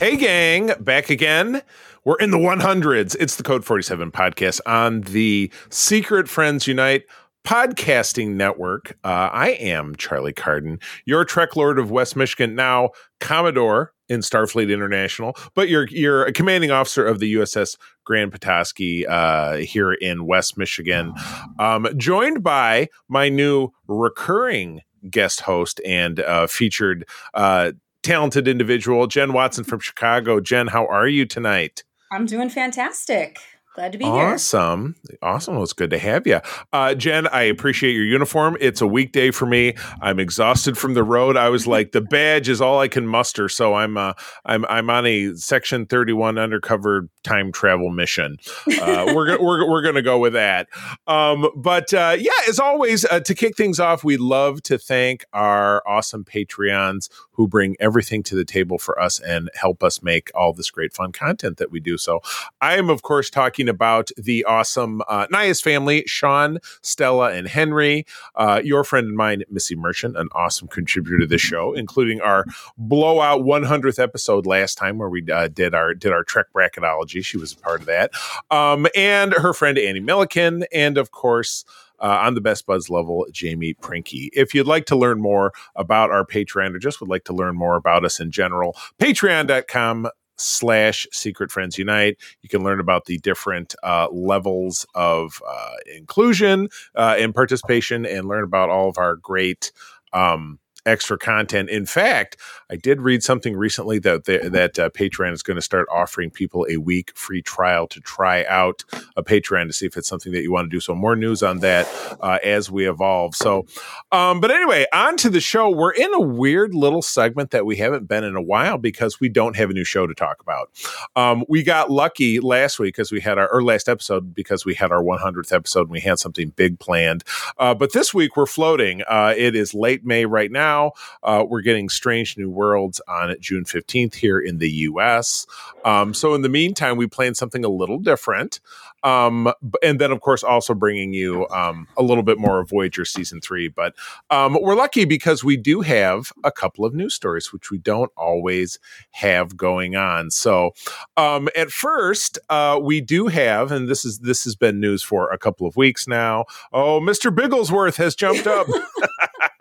Hey, gang, back again. We're in the 100s. It's the Code 47 podcast on the Secret Friends Unite podcasting network. Uh, I am Charlie Carden, your Trek Lord of West Michigan, now Commodore in Starfleet International, but you're you're a commanding officer of the USS Grand Petoskey uh, here in West Michigan, um, joined by my new recurring guest host and uh, featured uh, talented individual, Jen Watson from Chicago. Jen, how are you tonight? I'm doing fantastic. Glad to be awesome. here. Awesome. Awesome. Well, it's good to have you. Uh, Jen, I appreciate your uniform. It's a weekday for me. I'm exhausted from the road. I was like, the badge is all I can muster. So I'm uh, I'm I'm on a section 31 undercover time travel mission. Uh, we're, we're, we're going to go with that. Um, but uh, yeah, as always, uh, to kick things off, we'd love to thank our awesome Patreons who bring everything to the table for us and help us make all this great fun content that we do. So I am, of course, talking about the awesome uh, Nyhus family, Sean, Stella, and Henry. Uh, your friend and mine, Missy Merchant, an awesome contributor to the show, including our blowout 100th episode last time where we uh, did our did our Trek bracketology. She was a part of that, um, and her friend Andee Milliken, and of course. Uh, on the Best Buds level, Jamie Prinky. If you'd like to learn more about our Patreon or just would like to learn more about us in general, patreon.com slash secret friends unite. You can learn about the different uh, levels of uh, inclusion uh, and participation and learn about all of our great um, extra content. In fact, I did read something recently that the, that uh, Patreon is going to start offering people a week free trial to try out a Patreon to see if it's something that you want to do. So more news on that uh, as we evolve. So, um, but anyway, on to the show. We're in a weird little segment that we haven't been in a while because we don't have a new show to talk about. Um, we got lucky last week because we had our or last episode because we had our 100th episode and we had something big planned. Uh, but this week we're floating. Uh, it is late May right now now. Uh, we're getting Strange New Worlds on June 15th here in the US. Um, so, in the meantime, we plan something a little different. Um, and then, of course, also bringing you um, a little bit more of Voyager season three. But um, we're lucky because we do have a couple of news stories, which we don't always have going on. So, um, at first, uh, we do have, and this is this has been news for a couple of weeks now. Oh, Mr. Bigglesworth has jumped up.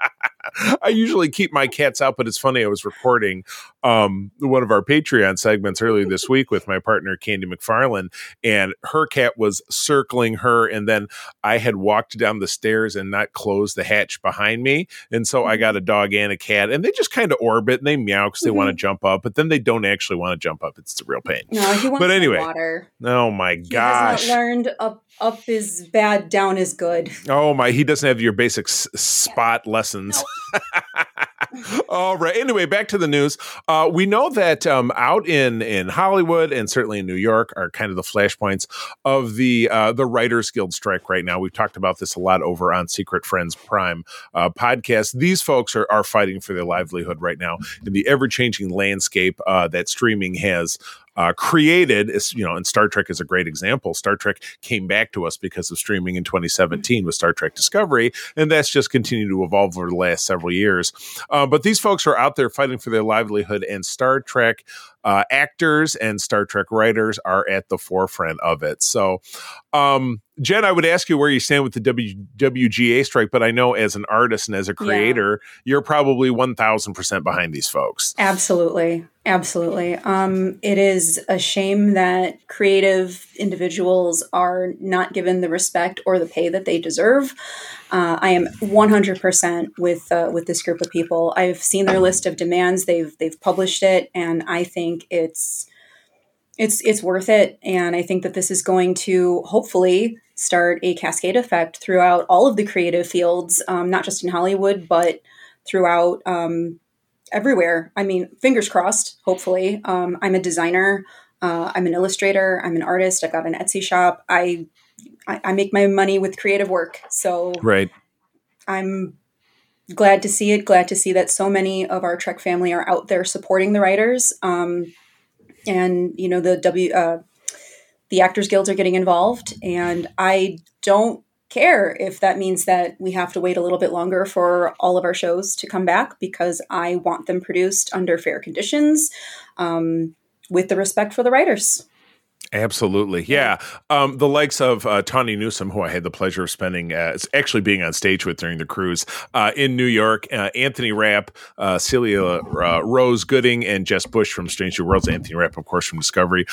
I usually keep my cats out, but it's funny. I was recording um, one of our Patreon segments earlier this week with my partner Candy McFarland, and her cat was circling her, and then I had walked down the stairs and not closed the hatch behind me, and so I got a dog and a cat, and they just kind of orbit and they meow because they mm-hmm. want to jump up, but then they don't actually want to jump up. It's a real pain. No, he wants but anyway, water. Oh my gosh! learned up up is bad, down is good. Oh my, he doesn't have your basic s- spot lessons. No. All right. Anyway, back to the news. Uh, we know that um, out in in Hollywood and certainly in New York are kind of the flashpoints of the uh, the Writers Guild strike right now. We've talked about this a lot over on Secret Friends Prime uh, podcast. These folks are are fighting for their livelihood right now in the ever changing landscape uh, that streaming has uh, created is you know and star trek is a great example. Star trek came back to us because of streaming in 2017 with star trek discovery and that's just continued to evolve over the last several years. Uh, but these folks are out there fighting for their livelihood and star trek uh, actors and Star Trek writers are at the forefront of it. So, um, Jen, I would ask you where you stand with the w- WGA strike, but I know as an artist and as a creator, yeah. you're probably 1000% behind these folks. Absolutely. Absolutely. Um, it is a shame that creative individuals are not given the respect or the pay that they deserve. Uh, I am 100% with uh, with this group of people. I've seen their list of demands. They've they've published it, and I think it's it's it's worth it. And I think that this is going to hopefully start a cascade effect throughout all of the creative fields, um, not just in Hollywood, but throughout um, everywhere. I mean, fingers crossed. Hopefully, um, I'm a designer. Uh, I'm an illustrator. I'm an artist. I've got an Etsy shop. I, I I make my money with creative work. So right. I'm glad to see it. Glad to see that so many of our Trek family are out there supporting the writers. Um, and you know the W uh, the Actors Guilds are getting involved, and I don't care if that means that we have to wait a little bit longer for all of our shows to come back because I want them produced under fair conditions um, with the respect for the writers. Absolutely, yeah. Um, the likes of uh, Tawny Newsome, who I had the pleasure of spending, uh, actually being on stage with during the cruise uh, in New York. Uh, Anthony Rapp, uh, Celia uh, Rose Gooding, and Jess Bush from Strange New Worlds. Anthony Rapp, of course, from Discovery.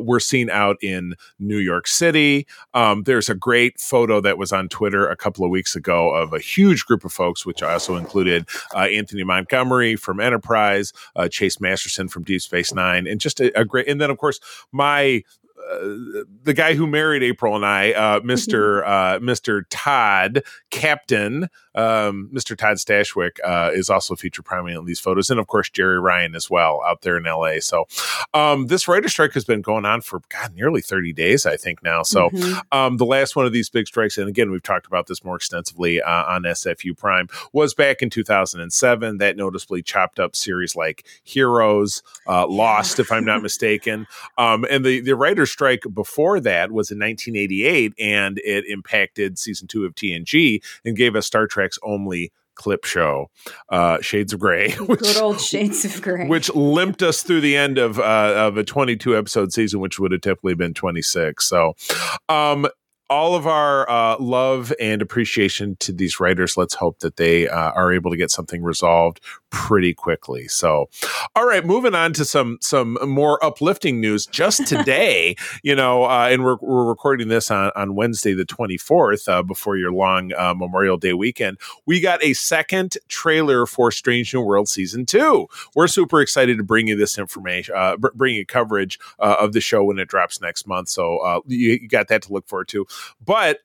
were seen out in New York City. Um, there's a great photo that was on Twitter a couple of weeks ago of a huge group of folks, which also included Anthony Montgomery from Enterprise, Chase Masterson from Deep Space Nine, and just a, a great. And then, of course, my the guy who married April and I, uh, Mister mm-hmm. uh, Mister Todd Captain, um, Mr. Todd Stashwick uh, is also featured prominently in these photos, and of course Jeri Ryan as well out there in L.A. So um, this writer strike has been going on for God nearly thirty days, I think now. So mm-hmm. um, the last one of these big strikes, and again we've talked about this more extensively uh, on SFU Prime, was back in two thousand and seven. That noticeably chopped up series like Heroes, uh, Lost, if I'm not mistaken, um, and the the writer strike before that was in 1988, and it impacted season two of TNG and gave us Star Trek's only clip show, uh, Shades of Grey. Which, Good old Shades of Grey. Which limped us through the end of uh, of a 22 episode season, which would have typically been 26. So, um, all of our uh, love and appreciation to these writers. Let's hope that they uh, are able to get something resolved pretty quickly. So, all right, moving on to some some more uplifting news. Just today, you know, uh, and we're, we're recording this on, on Wednesday, the twenty fourth, uh, before your long uh, Memorial Day weekend. We got a second trailer for Strange New World season two. We're super excited to bring you this information, uh, bring you coverage of the show when it drops next month. So you, you got that to look forward to. But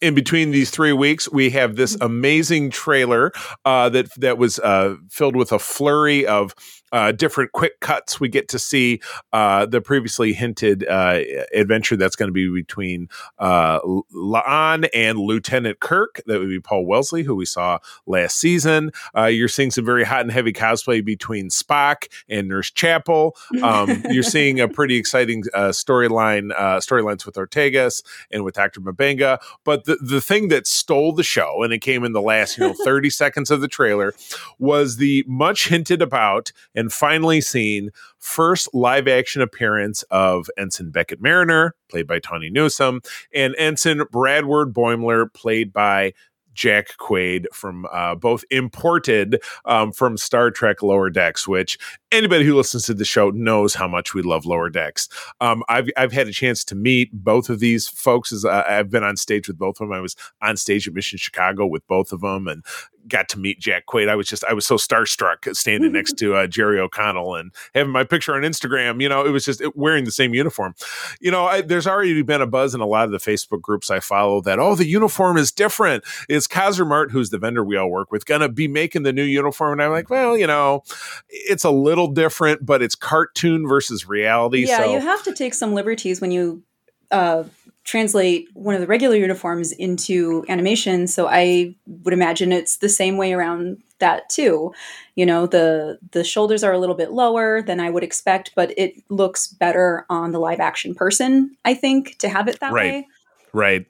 in between these three weeks, we have this mm-hmm. amazing trailer uh, that that was uh, filled with a flurry of uh, different quick cuts. We get to see uh, the previously hinted uh, adventure that's going to be between uh, La'an and Lieutenant Kirk. That would be Paul Wesley, who we saw last season. Uh, you're seeing some very hot and heavy cosplay between Spock and Nurse Chapel. Um, you're seeing a pretty exciting uh, storyline storylines with Ortegas and with Dr. M'Benga. But the, the thing that stole the show, and it came in the last you know 30 seconds of the trailer, was the much hinted about and finally seen first live action appearance of Ensign Beckett Mariner, played by Tawny Newsome, and Ensign Bradward Boimler, played by Jack Quaid from uh, both imported um, from Star Trek Lower Decks, which anybody who listens to the show knows how much we love Lower Decks. Um, I've I've had a chance to meet both of these folks. As uh, I've been on stage with both of them. I was on stage at Mission Chicago with both of them, and got to meet Jack Quaid. I was just I was so starstruck standing next to uh, Jerry O'Connell and having my picture on Instagram. You know, it was just wearing the same uniform. You know, I, there's already been a buzz in a lot of the Facebook groups I follow that oh the uniform is different. Is Mart, who's the vendor we all work with, gonna be making the new uniform? And I'm like, well, you know, it's a little different, but it's cartoon versus reality. Yeah, so. you have to take some liberties when you uh, translate one of the regular uniforms into animation. So I would imagine it's the same way around that too. You know, the the shoulders are a little bit lower than I would expect, but it looks better on the live action person, I think, to have it that right. way. Right.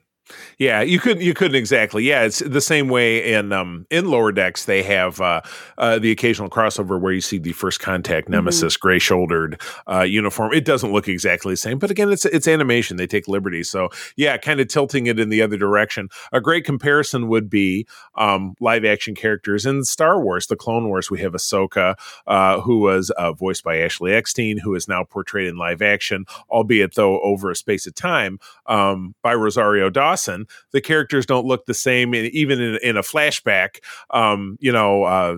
Yeah, you couldn't you couldn't exactly. Yeah, it's the same way in um in lower decks they have uh, uh the occasional crossover where you see the first contact mm-hmm. nemesis mm-hmm. gray shouldered uh uniform. It doesn't look exactly the same, but again it's it's animation. They take liberties. So, yeah, kind of tilting it in the other direction. A great comparison would be um live action characters in Star Wars, the Clone Wars. We have Ahsoka uh who was uh, voiced by Ashley Eckstein who is now portrayed in live action, albeit though over a space of time um by Rosario Dawson lesson. The characters don't look the same, in, even in, in a flashback. Um, you know, uh,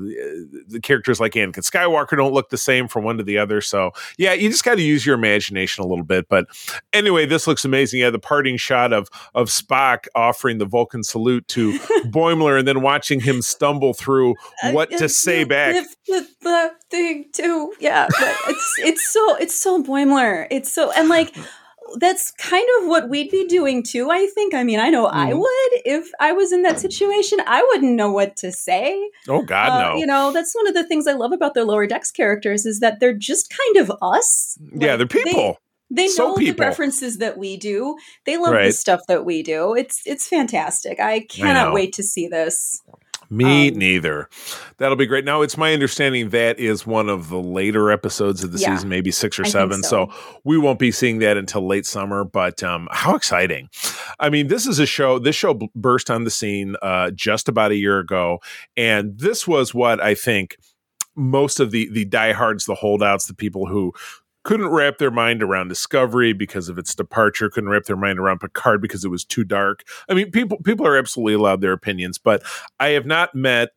the characters like Anakin Skywalker don't look the same from one to the other. So yeah, you just got to use your imagination a little bit. But anyway, this looks amazing. Yeah, the parting shot of of Spock offering the Vulcan salute to Boimler, and then watching him stumble through what to say back. The, the thing too, yeah. it's it's so it's so Boimler. It's so and like that's kind of what we'd be doing too, I think. I mean, I know mm. I mm-hmm. would if I was in that situation. I wouldn't know what to say. Oh God, uh, no. You know, that's one of the things I love about their lower decks characters is that they're just kind of us. Yeah, they're people. They, they so know people. the references that we do. They love right. the stuff that we do. It's it's fantastic. I cannot I wait to see this. Me um, neither. That'll be great. Now, it's my understanding that is one of the later episodes of the yeah, season, maybe six or seven. So. so. we won't be seeing that until late summer. But um, how exciting! I mean, this is a show. This show burst on the scene uh, just about a year ago, and this was what I think most of the the diehards, the holdouts, the people who couldn't wrap their mind around Discovery because of its departure, couldn't wrap their mind around Picard because it was too dark. I mean, people people are absolutely allowed their opinions, but I have not met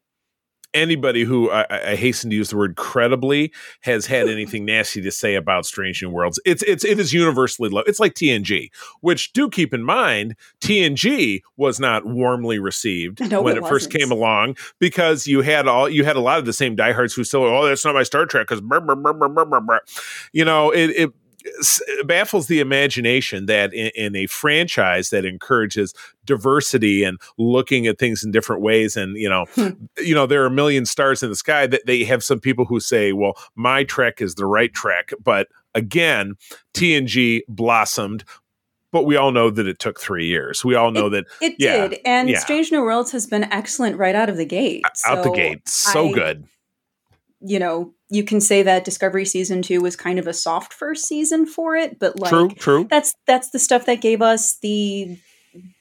anybody who I, I, hasten to use the word credibly has had anything nasty to say about Strange New Worlds. It's it's it is universally loved. It's like TNG, which do keep in mind TNG was not warmly received no, when it, it first came along because you had all you had a lot of the same diehards who still oh that's not my Star Trek because you know it, it baffles the imagination that in, in, a franchise that encourages diversity and looking at things in different ways and you know hmm. you know there are a million stars in the sky that they have some people who say well my trek is the right trek but again TNG blossomed but we all know that it took three years. We all know it, that it yeah, did. And yeah. Strange New Worlds has been excellent right out of the gate. Out so the gate, so I, good. You know, you can say that Discovery season two was kind of a soft first season for it, but like true, true. That's that's the stuff that gave us the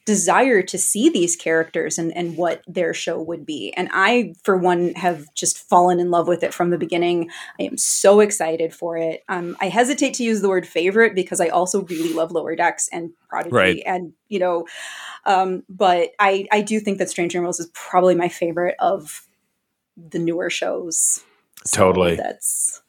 desire to see these characters and, and what their show would be. And I, for one, have just fallen in love with it from the beginning. I am so excited for it. Um, I hesitate to use the word favorite because I also really love Lower Decks and Prodigy right. and, you know, um, but I, I do think that Stranger Worlds is probably my favorite of the newer shows. So totally. That's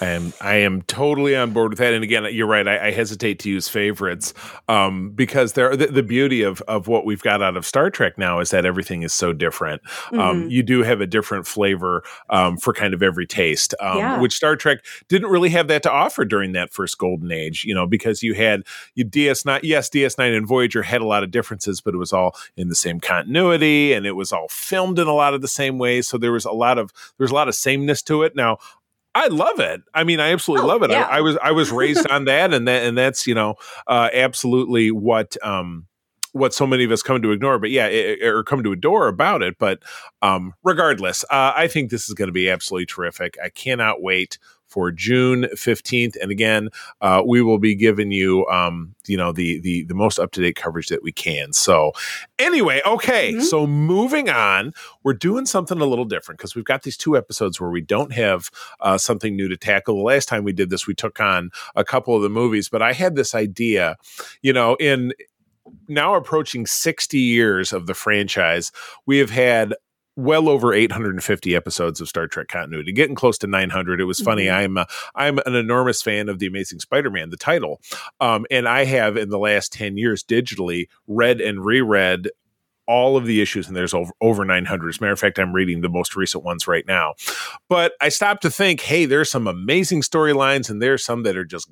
I am I am totally on board with that. And again, you're right. I, I hesitate to use favorites um, because there the, the, beauty of of what we've got out of Star Trek now is that everything is so different. Um, mm-hmm. Um, you do have a different flavor um, for kind of every taste, um, yeah. which Star Trek didn't really have that to offer during that first golden age. You know, because you had you DS9. Yes, DS9 and Voyager had a lot of differences, but it was all in the same continuity and it was all filmed in a lot of the same ways. So there was a lot of there's a lot of sameness to it. Now I love it. I mean, I absolutely oh, love it. Yeah. I, I, was I was raised on that, and that and that's you know uh, absolutely what um, what so many of us come to ignore. But yeah, it, or come to adore about it. But um, regardless, uh, I think this is going to be absolutely terrific. I cannot wait for June 15th. And again, uh, we will be giving you, um, you know, the, the, the most up to date coverage that we can. So anyway, okay. Mm-hmm. So moving on, we're doing something a little different because we've got these two episodes where we don't have uh, something new to tackle. The last time we did this, we took on a couple of the movies, but I had this idea, you know, in, now approaching 60 years of the franchise, we have had well over 850 episodes of Star Trek continuity, getting close to 900. It was funny. Mm-hmm. I'm uh, I'm an enormous fan of the Amazing Spider-Man, the title, um, and I have in the last 10 years digitally read and reread all of the issues, and there's over, over 900. As a matter of fact, I'm reading the most recent ones right now. But I stopped to think, hey, there's some amazing storylines, and there's some that are just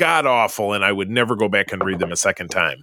god awful, and I would never go back and read them a second time.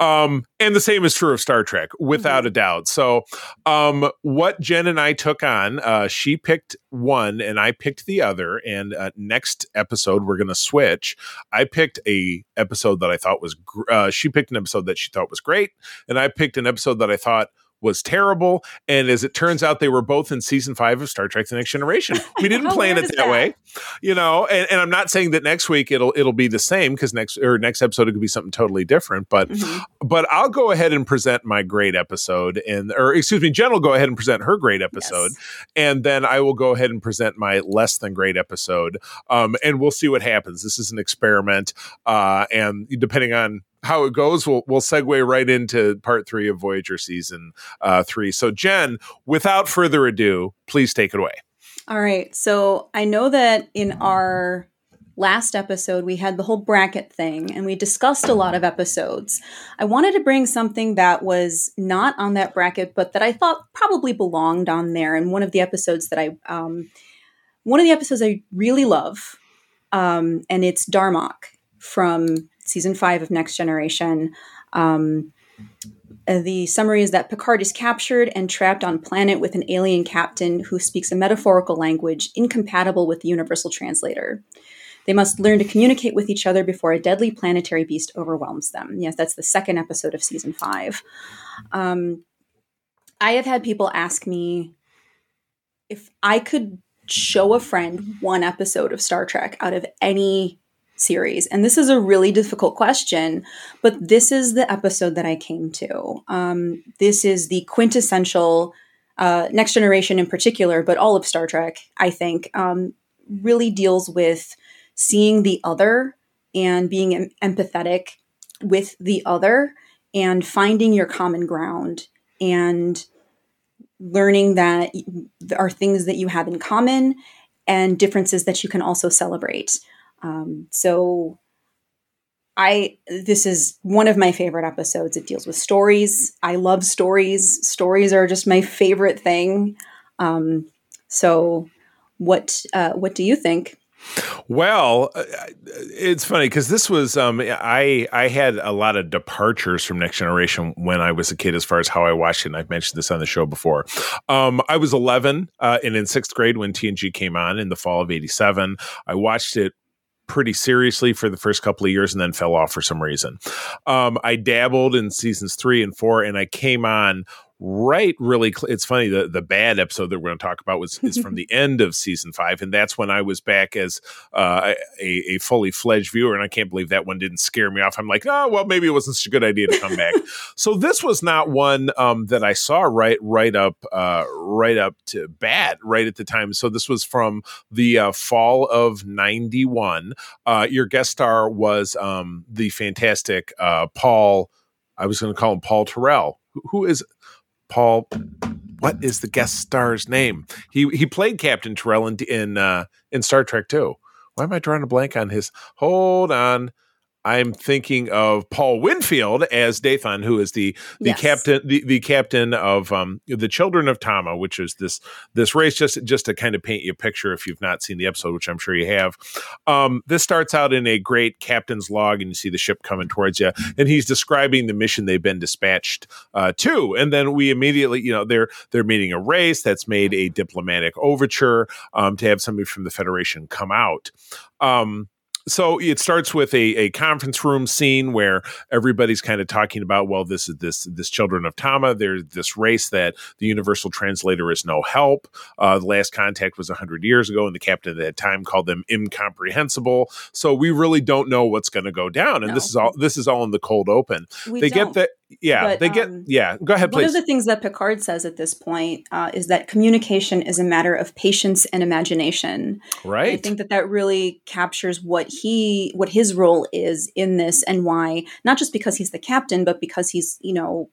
Um, and the same is true of Star Trek, without mm-hmm. a doubt. So, um, what Jen and I took on, uh, she picked one, and I picked the other. And uh, next episode, we're going to switch. I picked a episode that I thought was. Gr- uh, she picked an episode that she thought was great, and I picked an episode that I thought was terrible. And as it turns out, they were both in season five of Star Trek: The Next Generation. We didn't plan it that, that, way, you know. And, and, I'm not saying that next week it'll it'll be the same because next or next episode it could be something totally different. But mm-hmm. but I'll go ahead and present my great episode, and or excuse me, Jen will go ahead and present her great episode, yes. and then I will go ahead and present my less than great episode. Um, and we'll see what happens. This is an experiment, uh, and depending on how it goes, we'll we'll segue right into part three of Voyager season uh, three. So, Jen, without further ado, please take it away. All right. So I know that in our last episode we had the whole bracket thing and we discussed a lot of episodes. I wanted to bring something that was not on that bracket, but that I thought probably belonged on there. And one of the episodes that I, um, one of the episodes I really love, um, and it's Darmok from season five of Next Generation. Um, uh, the summary is that Picard is captured and trapped on planet with an alien captain who speaks a metaphorical language incompatible with the universal translator. They must learn to communicate with each other before a deadly planetary beast overwhelms them. Yes, that's the second episode of season five. Um, I have had people ask me if I could show a friend one episode of Star Trek out of any series. And this is a really difficult question, but this is the episode that I came to. Um, this is the quintessential, uh, Next Generation in particular, but all of Star Trek, I think, um, really deals with seeing the other and being em- empathetic with the other and finding your common ground and learning that there are things that you have in common and differences that you can also celebrate. Um, so I this is one of my favorite episodes. It deals with stories. I love stories. Stories are just my favorite thing. Um, so what uh, what do you think? Well, uh, it's funny because this was um, I I had a lot of departures from Next Generation when I was a kid, as far as how I watched it. and I've mentioned this on the show before. Um, I was 11 uh, and in sixth grade when TNG came on in the fall of '87. I watched it pretty seriously for the first couple of years and then fell off for some reason. Um, I dabbled in seasons three and four, and I came on right really cl- it's funny the the bad episode that we're going to talk about was is from the end of season five and that's when i was back as uh, a, a fully fledged viewer and i can't believe that one didn't scare me off. I'm like oh well maybe it wasn't such a good idea to come back. So this was not one um, that i saw right right up uh, right up to bat right at the time. So this was from the uh, fall of 91 uh, your guest star was um, the fantastic uh, paul i was going to call him paul terrell who is Paul. What is the guest star's name? He he played Captain Terrell in in uh, in Star Trek too. Why am I drawing a blank on his? Hold on. I'm thinking of Paul Winfield as Dathan, who is the the yes. captain the, the captain of um, the Children of Tama, which is this this race. Just just to kind of paint you a picture, if you've not seen the episode, which I'm sure you have. Um, this starts out in a great captain's log, and you see the ship coming towards you, and he's describing the mission they've been dispatched uh, to, and then we immediately, you know, they're they're meeting a race that's made a diplomatic overture um, to have somebody from the Federation come out. Um, so it starts with a, a conference room scene where everybody's kind of talking about well this is this this children of tama there's this race that the universal translator is no help uh, the last contact was 100 years ago and the captain at that time called them incomprehensible so we really don't know what's going to go down and no. this is all this is all in the cold open we they don't. get that yeah but, they get um, yeah go ahead please one of the things that picard says at this point uh, is that communication is a matter of patience and imagination right i think that that really captures what he what his role is in this and why not just because he's the captain but because he's you know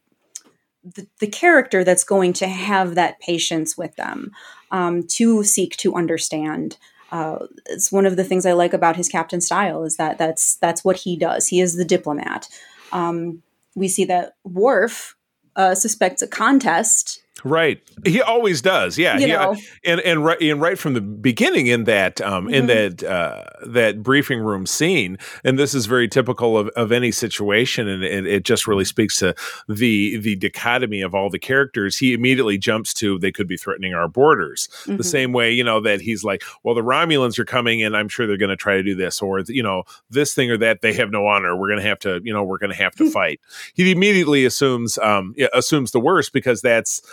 the, the character that's going to have that patience with them um, to seek to understand uh, it's one of the things I like about his captain style is that that's that's what he does. He is the diplomat. Um, we see that Worf uh, suspects a contest Right. He always does. Yeah. You know. and and right and right from the beginning in that um, mm-hmm. in that uh, that briefing room scene, and this is very typical of, of any situation, and it, it, just really speaks to the the dichotomy of all the characters. He immediately jumps to they could be threatening our borders. Mm-hmm. The same way, you know, that he's like, well, the Romulans are coming, and I'm sure they're going to try to do this, or you know, this thing or that. They have no honor. We're going to have to, you know, we're going to have to fight. He immediately assumes um, assumes the worst because that's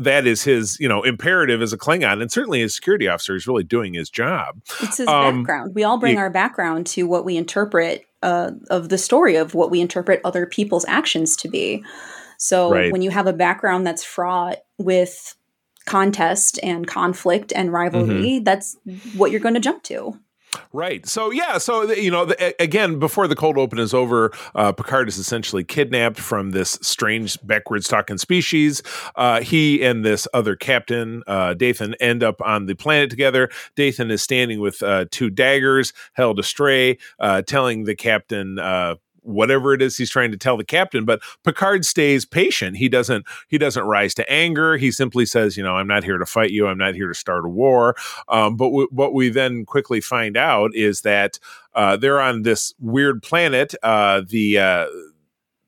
that is his, you know, imperative as a Klingon, and certainly as security officer, is really doing his job. It's his um, background. We all bring he, our background to what we interpret uh, of the story of what we interpret other people's actions to be. So right. when you have a background that's fraught with contest and conflict and rivalry, mm-hmm. that's what you're going to jump to. Right. So yeah. So you know, the, again, before the cold open is over, uh, Picard is essentially kidnapped from this strange backwards talking species. Uh, he and this other captain, uh, Dathan, end up on the planet together. Dathan is standing with uh, two daggers held astray, uh, telling the captain uh, whatever it is he's trying to tell the captain but picard stays patient. He doesn't he doesn't rise to anger. He simply says you know i'm not here to fight you. I'm not here to start a war. Um, but w- what we then quickly find out is that uh, they're on this weird planet uh, the uh,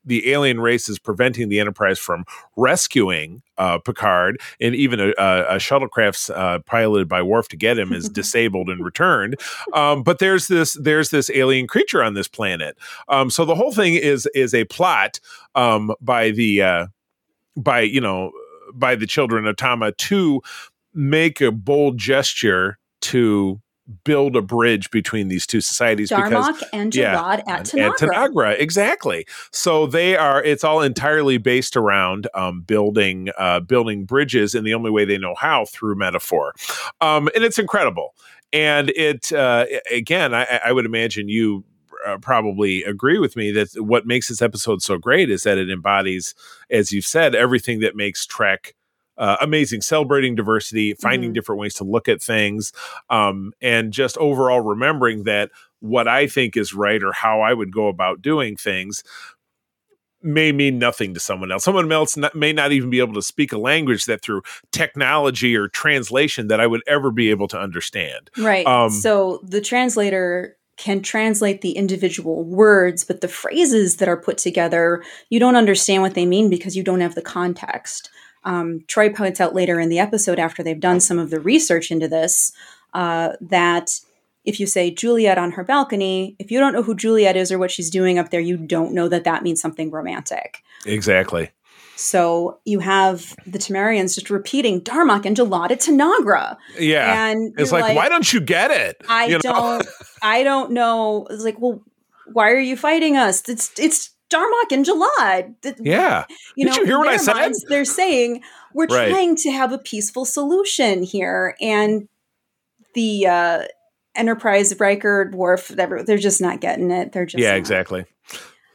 the alien race is preventing the Enterprise from rescuing uh, Picard, and even a, a, a shuttlecraft uh, piloted by Worf to get him is disabled and returned. Um, but there's this there's this alien creature on this planet. Um, so the whole thing is is a plot um, by the uh, by you know by the children of Tama to make a bold gesture to build a bridge between these two societies Darmok because and Jalad yeah, at Tanagra. At Tanagra, exactly. So they are. It's all entirely based around um, building uh, building bridges and the only way they know how through metaphor, um, and it's incredible. And it uh, again, I, I would imagine you uh, probably agree with me that what makes this episode so great is that it embodies, as you've said, everything that makes Trek uh, amazing, celebrating diversity, finding mm-hmm. different ways to look at things, um, and just overall remembering that what I think is right or how I would go about doing things may mean nothing to someone else. Someone else not, may not even be able to speak a language that through technology or translation that I would ever be able to understand. Right. Um, so the translator can translate the individual words, but the phrases that are put together, you don't understand what they mean because you don't have the context. Um, Troi points out later in the episode, after they've done some of the research into this, uh, that if you say Juliet on her balcony, if you don't know who Juliet is or what she's doing up there, you don't know that that means something romantic. Exactly. So you have the Tamarians just repeating Darmok and Jalad Tanagra. Yeah. And it's like, like, why don't you get it? I you don't I don't know. It's like, well, why are you fighting us? It's it's Darmok and Jalad. Yeah. You Did know, you hear what I said? Minds, they're saying we're right. trying to have a peaceful solution here. And the uh, Enterprise, Riker, Worf, they're just not getting it. They're just Yeah, not. exactly.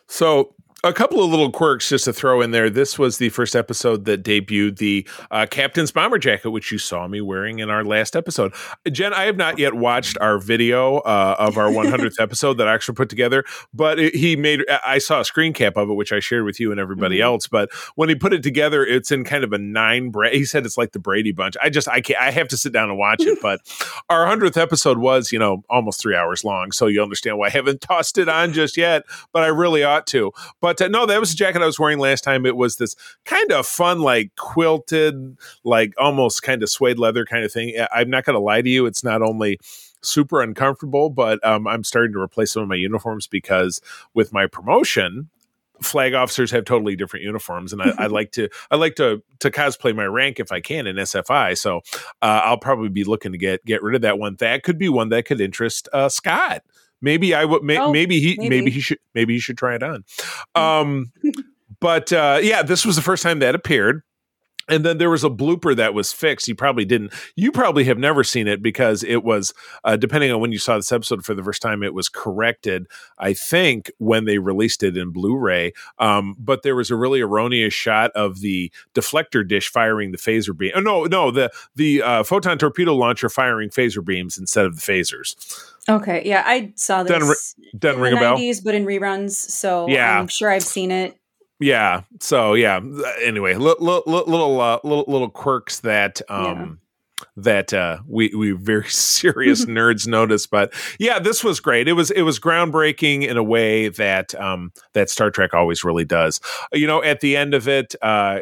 So a couple of little quirks just to throw in there. This was the first episode that debuted the uh, Captain's Bomber Jacket, which you saw me wearing in our last episode. Jen, I have not yet watched our video uh, of our 100th episode that I actually put together, but it, he made, I saw a screen cap of it, which I shared with you and everybody mm-hmm. else. But when he put it together, it's in kind of a nine, Bra- he said it's like the Brady Bunch. I just, I can't, I have to sit down and watch it. But our 100th episode was, you know, almost three hours long. So you understand why I haven't tossed it on just yet, but I really ought to. But uh, no, that was the jacket I was wearing last time. It was this kind of fun, like quilted, like almost kind of suede leather kind of thing. I'm not going to lie to you; it's not only super uncomfortable, but um, I'm starting to replace some of my uniforms because with my promotion, flag officers have totally different uniforms and I, I, like to i like to to cosplay my rank if i can in sfi so uh, i'll probably be looking to get get rid of that one that could be one that could interest uh, scott Maybe I would. May, oh, maybe he. Maybe. maybe. he should. Maybe he should try it on. Hmm. Um, but uh, yeah, this was the first time that appeared. And then there was a blooper that was fixed. You probably didn't. You probably have never seen it because it was, uh, depending on when you saw this episode for the first time, it was corrected. I think when they released it in Blu-ray. Um, but there was a really erroneous shot of the deflector dish firing the phaser beam. Oh no, no, the the uh, photon torpedo launcher firing phaser beams instead of the phasers. Okay, yeah, I saw this doesn't, doesn't ring a bell. but in reruns, so yeah, I'm sure I've seen it. Yeah. So yeah. Anyway, little little uh, little little quirks that um yeah. that uh we we very serious nerds notice, but yeah, this was great. It was it was groundbreaking in a way that um that Star Trek always really does. You know, at the end of it, uh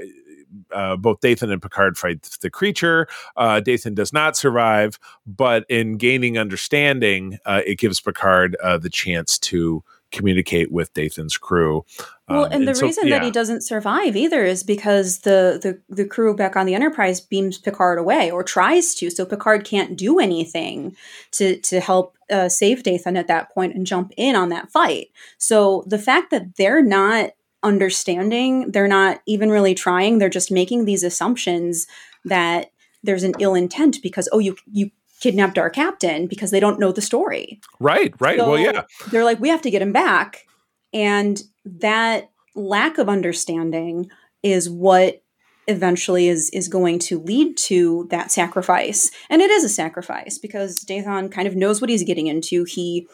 uh, both Dathan and Picard fight the creature. Uh, Dathan does not survive, but in gaining understanding, uh, it gives Picard uh, the chance to communicate with Dathan's crew. Well, um, and the so, reason yeah. that he doesn't survive either is because the, the the crew back on the Enterprise beams Picard away or tries to, so Picard can't do anything to to help uh, save Dathan at that point and jump in on that fight. So the fact that they're not understanding. They're not even really trying. They're just making these assumptions that there's an ill intent because oh you you kidnapped our captain because they don't know the story. Right, right. So well, yeah. They're like, we have to get him back. And that lack of understanding is what eventually is is going to lead to that sacrifice. And it is a sacrifice because Dathan kind of knows what he's getting into. He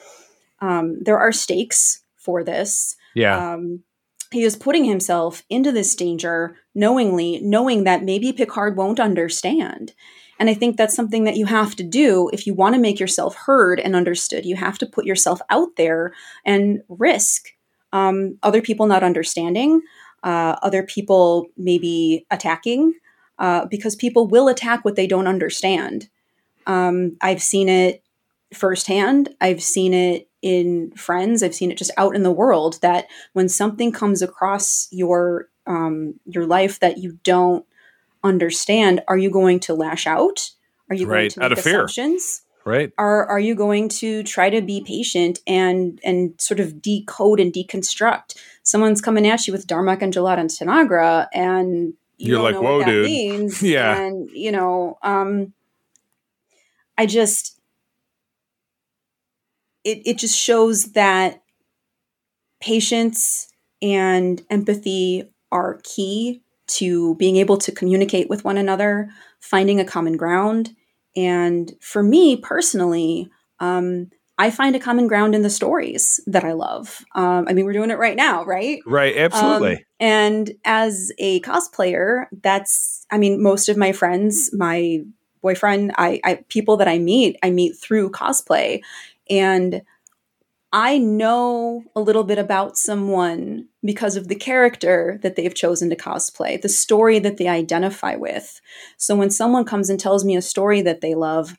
um, there are stakes for this. Yeah. Um, he is putting himself into this danger knowingly, knowing that maybe Picard won't understand. And I think that's something that you have to do if you want to make yourself heard and understood. You have to put yourself out there and risk um, other people not understanding, uh, other people maybe attacking, uh, because people will attack what they don't understand. Um, I've seen it firsthand. I've seen it in friends. I've seen it just out in the world that when something comes across your um, your life that you don't understand, are you going to lash out? Are you right. going to make out of assumptions? Fear. Right. Are are you going to try to be patient and and sort of decode and deconstruct? Someone's coming at you with Darmok and Jalad and Tanagra, and you are like, "Whoa, dude!" Means. yeah, and you know, um, I just it, it just shows that patience and empathy are key to being able to communicate with one another, finding a common ground. And for me personally, um, I find a common ground in the stories that I love. Um, I mean, we're doing it right now, right? Right, absolutely. Um, and as a cosplayer, that's, I mean, most of my friends, my boyfriend, I, I people that I meet, I meet through cosplay. And I know a little bit about someone because of the character that they've chosen to cosplay, the story that they identify with. So when someone comes and tells me a story that they love,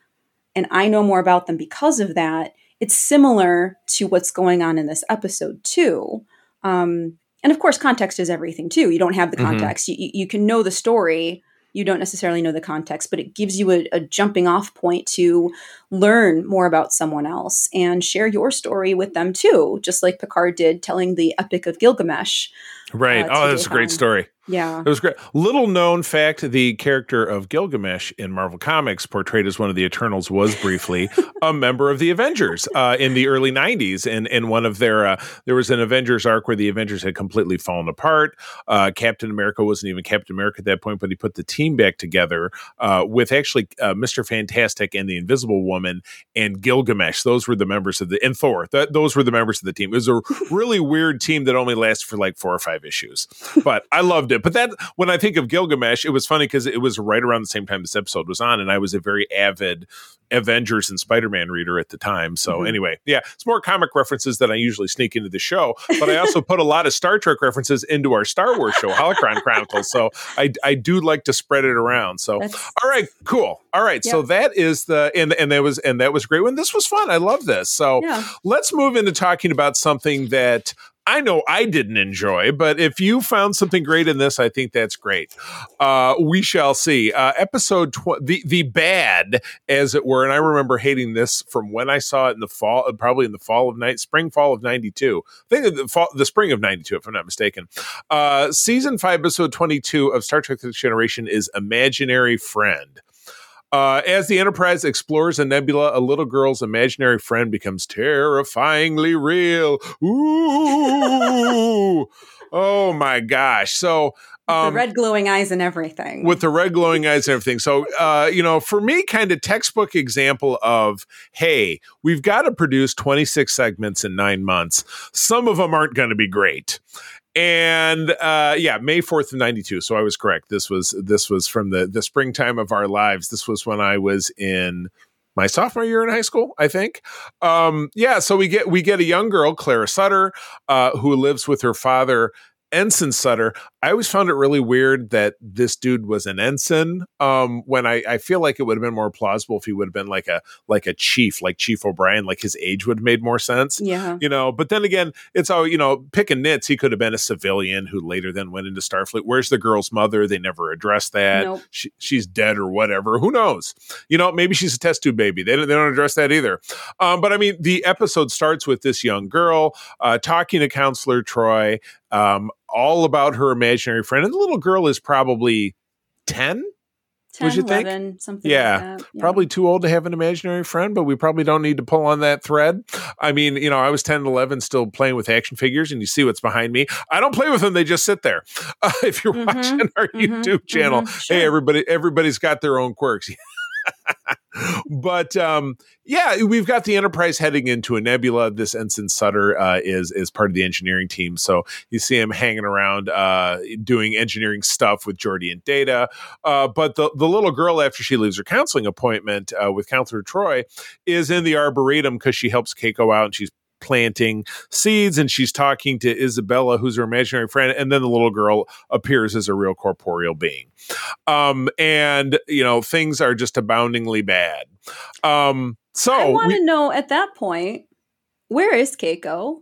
and I know more about them because of that, it's similar to what's going on in this episode, too. Um, and of course, context is everything, too. You don't have the mm-hmm. context, mm-hmm. you, you can know the story you don't necessarily know the context, but it gives you a, a, jumping off point to learn more about someone else and share your story with them too, just like Picard did telling the Epic of Gilgamesh. Right. Uh, oh, that's a great story. Yeah. It was great. Little known fact the character of Gilgamesh in Marvel Comics, portrayed as one of the Eternals, was briefly a member of the Avengers uh, in the early 90s. And in one of their, uh, there was an Avengers arc where the Avengers had completely fallen apart. Uh, Captain America wasn't even Captain America at that point, but he put the team back together uh, with actually uh, Mr. Fantastic and the Invisible Woman and Gilgamesh. Those were the members of the, and Thor. Th- those were the members of the team. It was a really weird team that only lasted for like four or five issues. But I loved it. But that when I think of Gilgamesh, it was funny because it was right around the same time this episode was on, and I was a very avid Avengers and Spider Man reader at the time. So mm-hmm. anyway, yeah, it's more comic references than I usually sneak into the show, but I also put a lot of Star Trek references into our Star Wars show, Holocron Chronicles. So I I do like to spread it around. So That's, all right, cool. All right, yeah. so that is the and and that was and that was great. When this was fun, I love this. So yeah. let's move into talking about something that I know I didn't enjoy, but if you found something great in this, I think that's great. Uh, we shall see. Uh, episode tw- the the bad, as it were, and I remember hating this from when I saw it in the fall, uh, probably in the fall of night, spring fall of '92. I think the fall, the spring of '92, if I'm not mistaken. Uh, season five, episode 22 of Star Trek: The Next Generation is Imaginary Friend. Uh, as the Enterprise explores a nebula, a little girl's imaginary friend becomes terrifyingly real. Ooh. oh my gosh. So, um, the red glowing eyes and everything. With the red glowing eyes and everything. So, uh, you know, for me, kind of textbook example of, hey, we've got to produce 26 segments in nine months. Some of them aren't going to be great and uh, yeah, May fourth of ninety two. So I was correct. This was this was from the the springtime of our lives. This was when I was in my sophomore year in high school, I think. Um, yeah, so we get we get a young girl, Clara Sutter, uh, who lives with her father Ensign Sutter. I always found it really weird that this dude was an ensign. Um, when I, I feel like it would have been more plausible if he would have been like a like a chief, like Chief O'Brien, like his age would have made more sense. Yeah. You know, but then again, it's all, you know, picking nits, he could have been a civilian who later then went into Starfleet. Where's the girl's mother? They never addressed that. Nope. She, she's dead or whatever. Who knows? You know, maybe she's a test tube baby. They don't, they don't address that either. Um, but I mean, the episode starts with this young girl uh, talking to Counselor Troi. Um, all about her imaginary friend. And the little girl is probably 10, 10, Would you think? something Yeah, like that. Probably too old to have an imaginary friend, but we probably don't need to pull on that thread. I mean, you know, I was 10 and 11 still playing with action figures, and you see what's behind me. I don't play with them, they just sit there. Uh, if you're Mhm, watching our mhm, YouTube channel, mhm, hey, everybody, everybody's got their own quirks. but um, yeah, we've got the Enterprise heading into a nebula. This Ensign Sutter uh, is is part of the engineering team, so you see him hanging around uh, doing engineering stuff with Geordi and Data. Uh, but the the little girl, after she leaves her counseling appointment uh, with Counselor Troi, is in the arboretum because she helps Keiko out and she's planting seeds and she's talking to Isabella, who's her imaginary friend, and then the little girl appears as a real corporeal being. Um, and you know, things are just aboundingly bad. Um, so I want to know at that point, where is Keiko?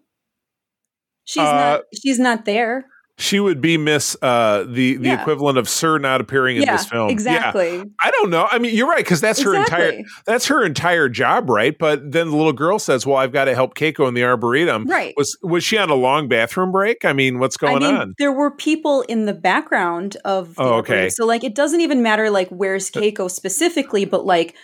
She's Uh, not. She's not there. She would be Miss uh, the the Yeah. equivalent of Sir not appearing in yeah, this film. Yeah. exactly. I don't know. I mean, you're right because that's her entire that's her entire job, right? But then the little girl says, "Well, I've got to help Keiko in the arboretum." Right. Was was she on a long bathroom break? I mean, what's going I mean, on? there were people in the background of. The Oh, arboretum. okay. So like, it doesn't even matter like where's Keiko specifically, but like,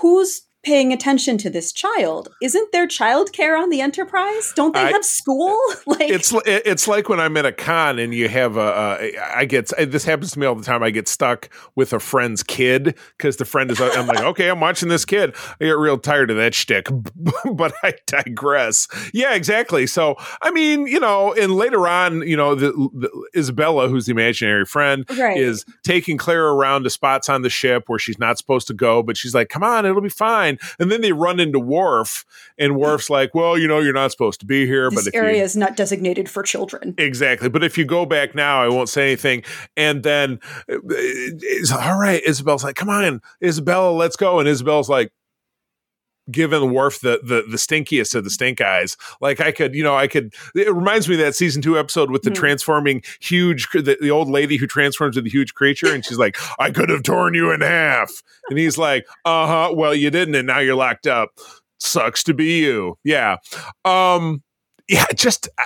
who's paying attention to this child? Isn't there childcare on the Enterprise? Don't they I- have school? like, It's it's like when I'm at a con and you have a, a I get this happens to me all the time. I get stuck with a friend's kid because the friend is. I'm like, okay, I'm watching this kid. I get real tired of that shtick, but I digress. Yeah, exactly. So I mean, you know, and later on, you know, the, the Isabella, who's the imaginary friend, right. is taking Claire around to spots on the ship where she's not supposed to go, but she's like, "Come on, it'll be fine." And then they run into Worf, and Worf's like, "Well, you know, you're not supposed to be here, this but area you is not designated for children. exactly, but if you go back now, I won't say anything." And then uh, it's all right. Isabel's like, "Come on, Isabella, let's go," and Isabel's like. Giving Worf the, the the stinkiest of the stink eyes, like I could, you know, I could. It reminds me of that season two episode with the Mhm. transforming huge, the, the old lady who transforms into the huge creature, and she's like, "I could have torn you in half," and he's like, "Uh huh, well you didn't, and now you're locked up. Sucks to be you." Yeah, um, yeah, just uh,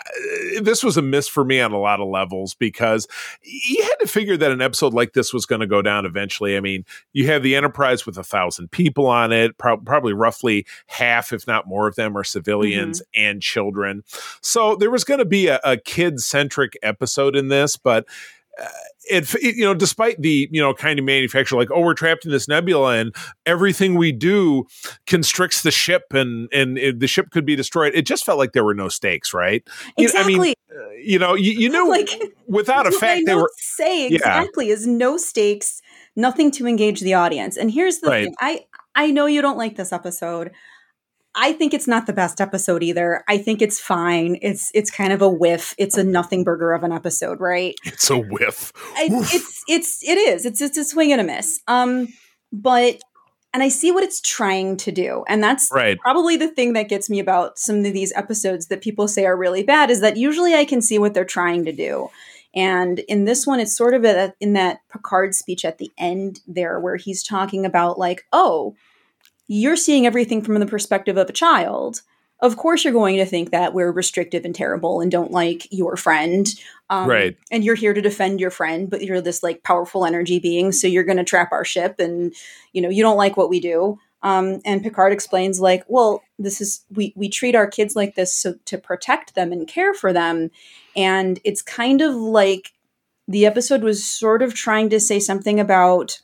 this was a miss for me on a lot of levels because you had to figure that an episode like this was going to go down eventually. I mean, you have the Enterprise with a thousand people on it, prob- probably roughly half, if not more, of them are civilians and children. So there was going to be a, a kid centric episode in this, but. Uh, it, it, you know, despite the you know kind of manufacture, like oh, we're trapped in this nebula, and everything we do constricts the ship, and and it, the ship could be destroyed. It just felt like there were no stakes, right? You- I mean, Exactly. uh, you know, you, you knew Like, without a fact they were say Yeah. exactly is no stakes, nothing to engage the audience. And here's the Right. thing: I I know you don't like this episode. I think it's not the best episode either. I think it's fine. It's it's kind of a whiff. It's a nothing burger of an episode, right? it's a whiff. I, it's it's it is. It's it's a swing and a miss. Um, but and I see what it's trying to do, and that's Right. probably the thing that gets me about some of these episodes that people say are really bad is that usually I can see what they're trying to do. And in this one, it's sort of a, in that Picard speech at the end there, where he's talking about, like, oh, you're seeing everything from the perspective of a child. Of course, you're going to think that we're restrictive and terrible and don't like your friend. Um, Right. And you're here to defend your friend, but you're this like powerful energy being. So you're going to trap our ship and, you know, you don't like what we do. Um, and Picard explains, like, well, this is we we treat our kids like this so to protect them and care for them, and it's kind of like the episode was sort of trying to say something about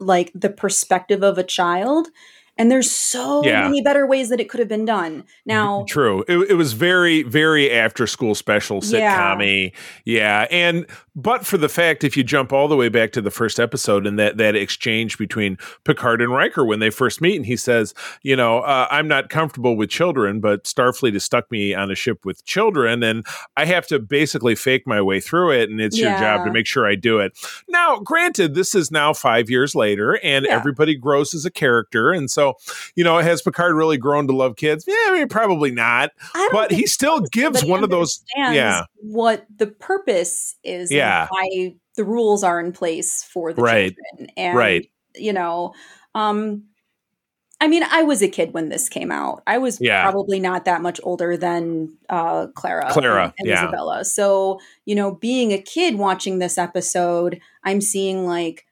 like the perspective of a child, and there's so Yeah. many better ways that it could have been done. Now, True. It, it was very, very after school special Yeah. sitcom Yeah. And but for the fact if you jump all the way back to the first episode and that that exchange between Picard and Riker when they first meet, and he says, you know, uh, I'm not comfortable with children, but Starfleet has stuck me on a ship with children, and I have to basically fake my way through it, and it's your job to make sure I do it. Now, granted, this is now five years later, and Yeah. everybody grows as a character, and so you know, has Picard really grown to love kids? Yeah, I mean, probably not. But he still gives one of those. yeah. what the purpose is, and Yeah. why the rules are in place for the Right. children, and Right. you know, um, I mean, I was a kid when this came out. I was Yeah. probably not that much older than uh, Clara, Clara, and, and yeah. Isabella. So, you know, being a kid watching this episode, I'm seeing like,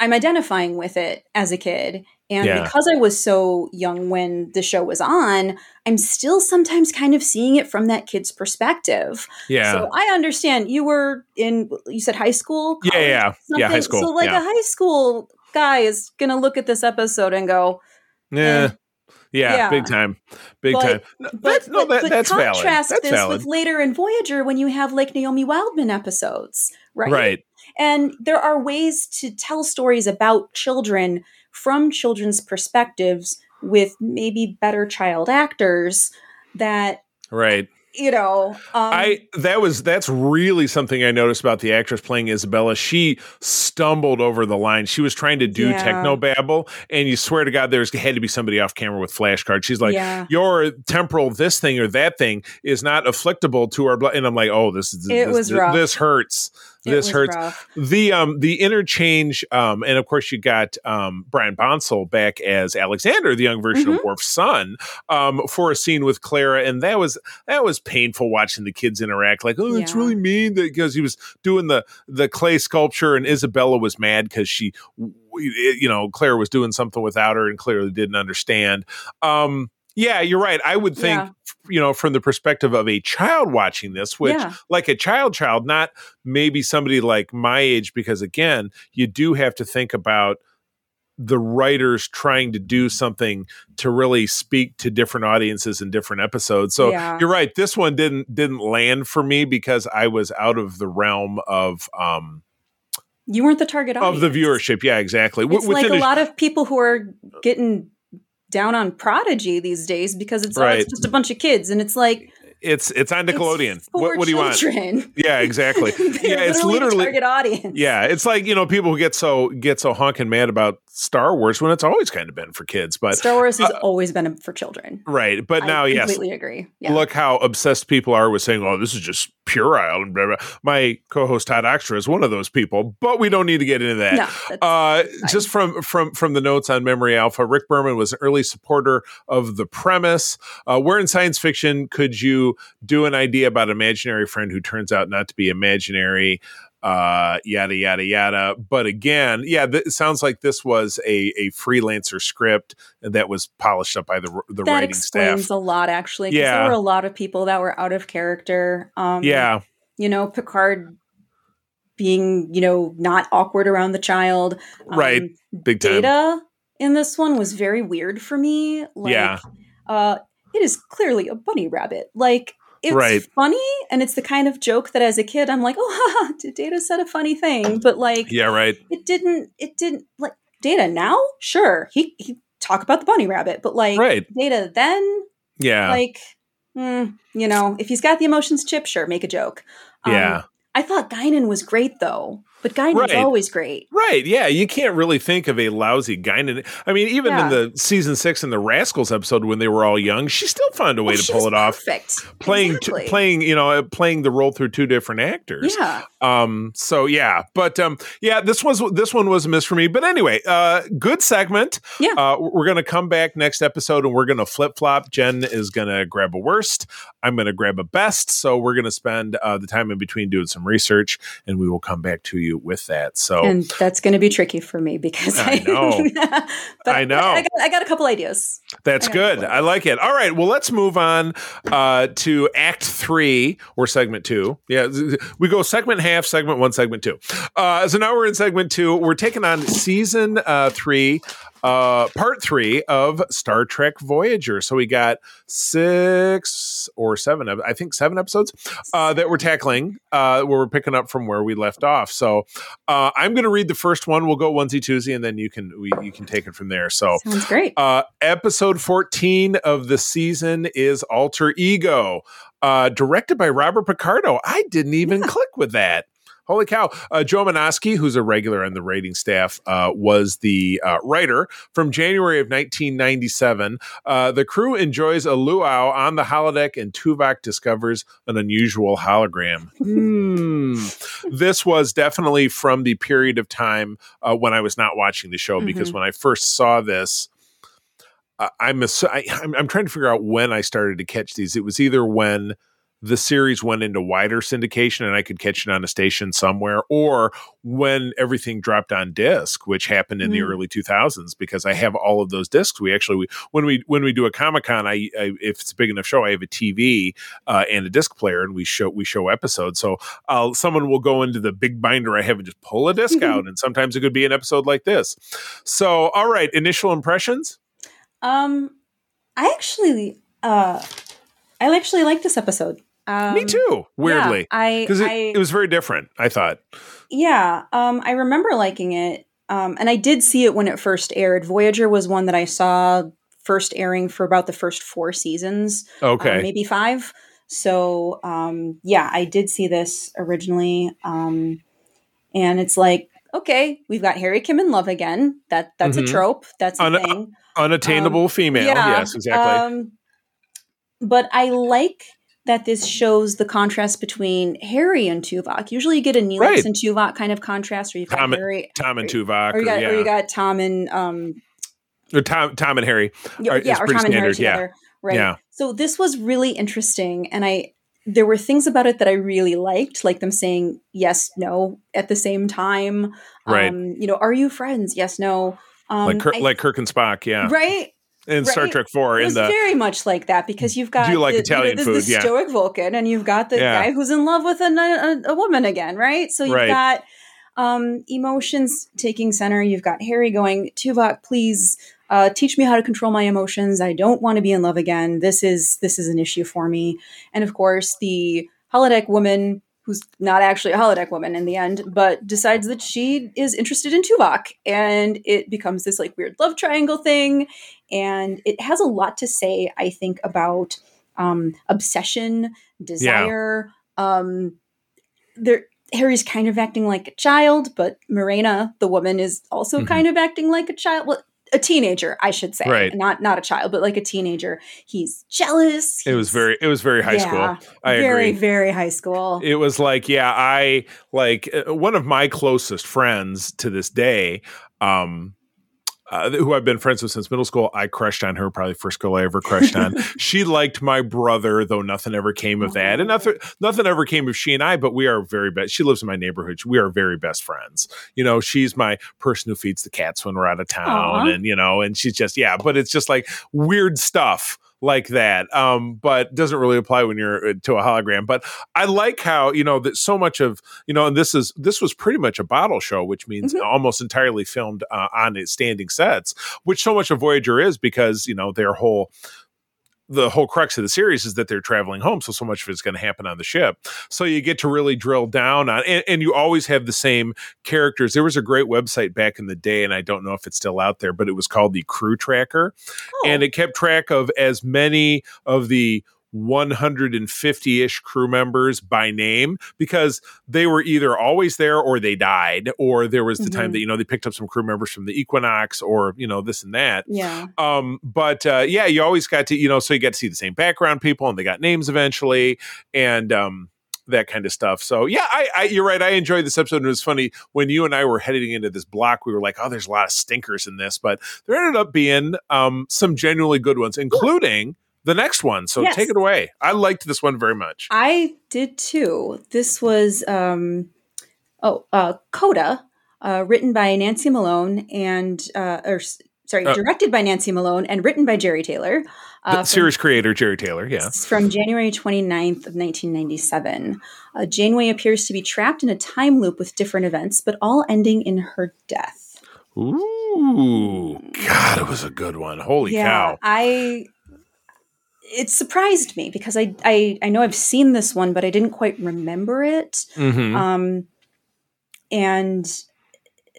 I'm identifying with it as a kid. And Yeah. because I was so young when the show was on, I'm still sometimes kind of seeing it from that kid's perspective. Yeah. So I understand you were in, you said high school? yeah, college, yeah, yeah. High school. So, like yeah. a high school guy is going to look at this episode and go, eh, yeah. Yeah, Yeah. big time, big But- time. but, That's- no, but, that, but that's valid. contrast That's this valid. with later in Voyager when you have like Naomi Wildman episodes, right? Right. And there are ways to tell stories about children from children's perspectives with maybe better child actors that, Right. you know, um, I that was that's really something I noticed about the actress playing Isabella. She stumbled over the line. She was trying to do Yeah. techno babble, and you swear to God, there's had to be somebody off camera with flashcards. She's like, yeah, "Your temporal this thing or that thing is not afflictable to our blood," and I'm like, "Oh, this is It this, was this, rough. this hurts." This hurts. rough. The um the interchange um and of course you got um Brian Bonsall back as Alexander, the young version Mm-hmm. of Worf's son, um for a scene with Clara, and that was that was painful watching the kids interact. Like, oh, it's Yeah. really mean that because he was doing the the clay sculpture, and Isabella was mad because she, you know, Clara was doing something without her and clearly didn't understand. Um, yeah, you're right. I would think, Yeah. you know, from the perspective of a child watching this, which yeah, like a child child not maybe somebody like my age because again you do have to think about the writers trying to do something to really speak to different audiences in different episodes so Yeah. you're right this one didn't didn't land for me because i was out of the realm of um you weren't the target of audience. the viewership yeah exactly W- It's like within a lot of people who are getting down on Prodigy these days because it's, oh, Right. it's just a bunch of kids, and it's like it's it's on nickelodeon It's what, what do you want yeah exactly yeah it's literally, target audience. Yeah, it's like you know people who get so get so honking mad about Star Wars when it's always kind of been for kids, but Star Wars has uh, always been for children. right. But now, I yes, completely agree. Yeah. look how obsessed people are with saying, "Oh, this is just puerile." And blah, blah. my co-host Todd Oxtra is one of those people, but we don't need to get into that. no, Uh, just from from from the notes on Memory Alpha, Rick Berman was an early supporter of the premise. Uh, where in science fiction could you do an idea about an imaginary friend who turns out not to be imaginary? Uh, yada yada yada. But again, yeah, th- it sounds like this was a a freelancer script that was polished up by the the that writing explains staff. a lot, actually. Yeah. there were a lot of people that were out of character. Um, Yeah, you know, Picard being, you know, not awkward around the child. Um, Right. big time. Data in this one was very weird for me. Like, Yeah. uh, it is clearly a bunny rabbit. Like, it's Right. funny, and it's the kind of joke that as a kid I'm like, oh, haha, Data said a funny thing, but like, Yeah, right. it didn't. It didn't like Data now. Sure, he he talk about the bunny rabbit, but like Right. Data then, Yeah. like, mm, you know, if he's got the emotions chip, sure, make a joke. Um, yeah. I thought Guinan was great though, but Guinan's Right. always great. Right. Yeah. You can't really think of a lousy Guinan. I mean, even in the season six and the Rascals episode when they were all young, she still found a way Well, to pull it off. Perfect. Playing, t- playing, you know, playing the role through two different actors. Yeah. Um. So yeah, but um. Yeah. This was this one was a miss for me. But anyway, uh, good segment. Yeah. Uh, we're gonna come back next episode and we're gonna flip flop. Jen is gonna grab a worst. I'm gonna grab a best. So we're gonna spend uh, the time in between doing some research, and we will come back to you with that. So. And that's going to be tricky for me because I know. but I know. I got, I got a couple ideas. That's I good. I like it. All right. Well, let's move on uh, to Act Three or Segment Two. Yeah, we go segment half, segment one, segment two. Uh, so now we're in segment two. We're taking on season uh, three, uh, part three of Star Trek Voyager. So we got six or seven, I think seven episodes uh, that we're tackling. Uh, where we're picking up from where we left off. So uh, I'm going to read the first one. We'll go onesie twosie, and then you can we, you can take it from there. So. Sounds great. Uh, episode 14 of the season is Alter Ego, uh, directed by Robert Picardo. I didn't even click with that. Holy cow. Uh, Joe Menosky, who's a regular on the writing staff, uh, was the uh, writer from January of 1997. Uh, the crew enjoys a luau on the holodeck, and Tuvok discovers an unusual hologram. Hmm. This was definitely from the period of time uh, when I was not watching the show, because when I first saw this, uh, I'm, ass- I, I'm I'm trying to figure out when I started to catch these. It was either when the series went into wider syndication and I could catch it on a station somewhere, or when everything dropped on disc, which happened in mm. the early 2000s, because I have all of those discs. We actually, we, when we when we do a Comic Con, I, I, if it's a big enough show, I have a TV uh, and a disc player, and we show we show episodes. So uh, someone will go into the big binder I have and just pull a disc out, and sometimes it could be an episode like this. So, all right, initial impressions. Um, I actually, uh, I actually like this episode. Um, Me too. Weirdly, yeah, I because it, it, was very different. I thought. Yeah, um, I remember liking it, um, and I did see it when it first aired. Voyager was one that I saw first airing for about the first four seasons. Okay, um, maybe five. So um, yeah, I did see this originally, um, and it's like okay, we've got Harry Kim in love again. That that's mm-hmm. a trope. That's a Un- thing. Unattainable female. Yeah, yes, exactly. but I like that this shows the contrast between Harry and Tuvok. Usually you get a Neelix right. and Tuvok kind of contrast, or you've got Tom, Harry, Tom and Tuvok, or you got, or, yeah. or you got Tom and um, or Tom, Tom and Harry, yeah, yeah or Tom standard. and Harry together, yeah. right? Yeah. So this was really interesting, and I there were things about it that I really liked, like them saying yes, no at the same time. Right. Um, you know, are you friends? Yes, no. Um, like Kirk, I, like Kirk and Spock, yeah. Right in right? Star Trek Four. It was the, very much like that because you've got you like the, Italian you know, the, the yeah. stoic Vulcan, and you've got the yeah. guy who's in love with a, a, a woman again, right? So you've right. got um, emotions taking center. You've got Harry going, Tuvok, please uh, teach me how to control my emotions. I don't want to be in love again. This is this is an issue for me. And of course, the holodeck woman who's not actually a holodeck woman in the end, but decides that she is interested in Tuvok. And it becomes this like weird love triangle thing. And it has a lot to say, I think, about um, obsession, desire. Yeah. Um, there, Harry's kind of acting like a child, but Marayna, the woman, is also mm-hmm. kind of acting like a child. Well, a teenager, I should say, right. not not a child, but like a teenager. He's jealous. He's, it was very, it was very high yeah, school. I very, agree. very high school. It was like, yeah, I like uh, one of my closest friends to this day. Um, uh, who I've been friends with since middle school. I crushed on her, probably first girl I ever crushed on. she liked my brother, though nothing ever came of that, and nothing nothing ever came of she and I. But we are very best. She lives in my neighborhood. We are very best friends. You know, she's my person who feeds the cats when we're out of town, Aww. and you know, and she's just yeah. But it's just like weird stuff like that. Um, but doesn't really apply when you're uh, to a hologram. But I like how you know that so much of you know, and this is this was pretty much a bottle show, which means mm-hmm. almost entirely filmed uh, on its standing sets, which so much of Voyager is because you know their whole the whole crux of the series is that they're traveling home so so much of it's going to happen on the ship so you get to really drill down on and, and, you always have the same characters there was a great website back in the day and i don't know if it's still out there but it was called the crew tracker oh. and it kept track of as many of the 150 ish crew members by name because they were either always there or they died, or there was the mm-hmm. time that, you know, they picked up some crew members from the Equinox or, you know, this and that. Yeah. Um, but uh, yeah, you always got to, you know, so you got to see the same background people and they got names eventually. And, um, that kind of stuff. So yeah, I, I, you're right. I enjoyed this episode. And it was funny when you and I were heading into this block. We were like, oh, there's a lot of stinkers in this, but there ended up being um, some genuinely good ones, including the next one. So yes. take it away. I liked this one very much. I did too. This was um oh uh Coda, uh, written by Nancy Malone and uh or sorry, uh, directed by Nancy Malone and written by Jeri Taylor. Uh, series from, creator Jeri Taylor, yeah. From January 29th of 1997. Uh, Janeway appears to be trapped in a time loop with different events, but all ending in her death. Ooh, God, it was a good one. Holy yeah, cow. I it surprised me because I, I I know I've seen this one, but I didn't quite remember it. Mm-hmm. Um, and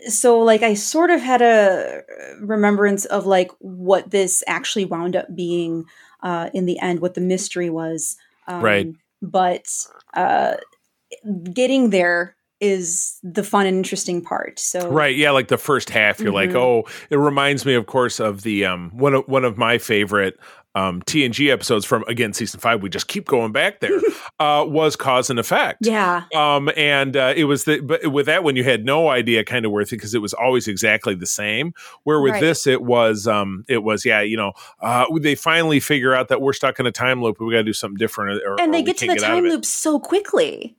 so like I sort of had a remembrance of like what this actually wound up being uh, in the end, what the mystery was. Um, right. But uh, getting there is the fun and interesting part. So right, yeah, like the first half, you're mm-hmm. like, oh, it reminds me, of course, of the um one of one of my favorite um, TNG episodes from again season five. We just keep going back there. uh, was cause and effect. Yeah. Um, and uh, it was the but with that one you had no idea kind of worth it because it was always exactly the same. Where with Right. this it was um it was yeah you know uh they finally figure out that we're stuck in a time loop we got to do something different or, and they get to the of time loop so quickly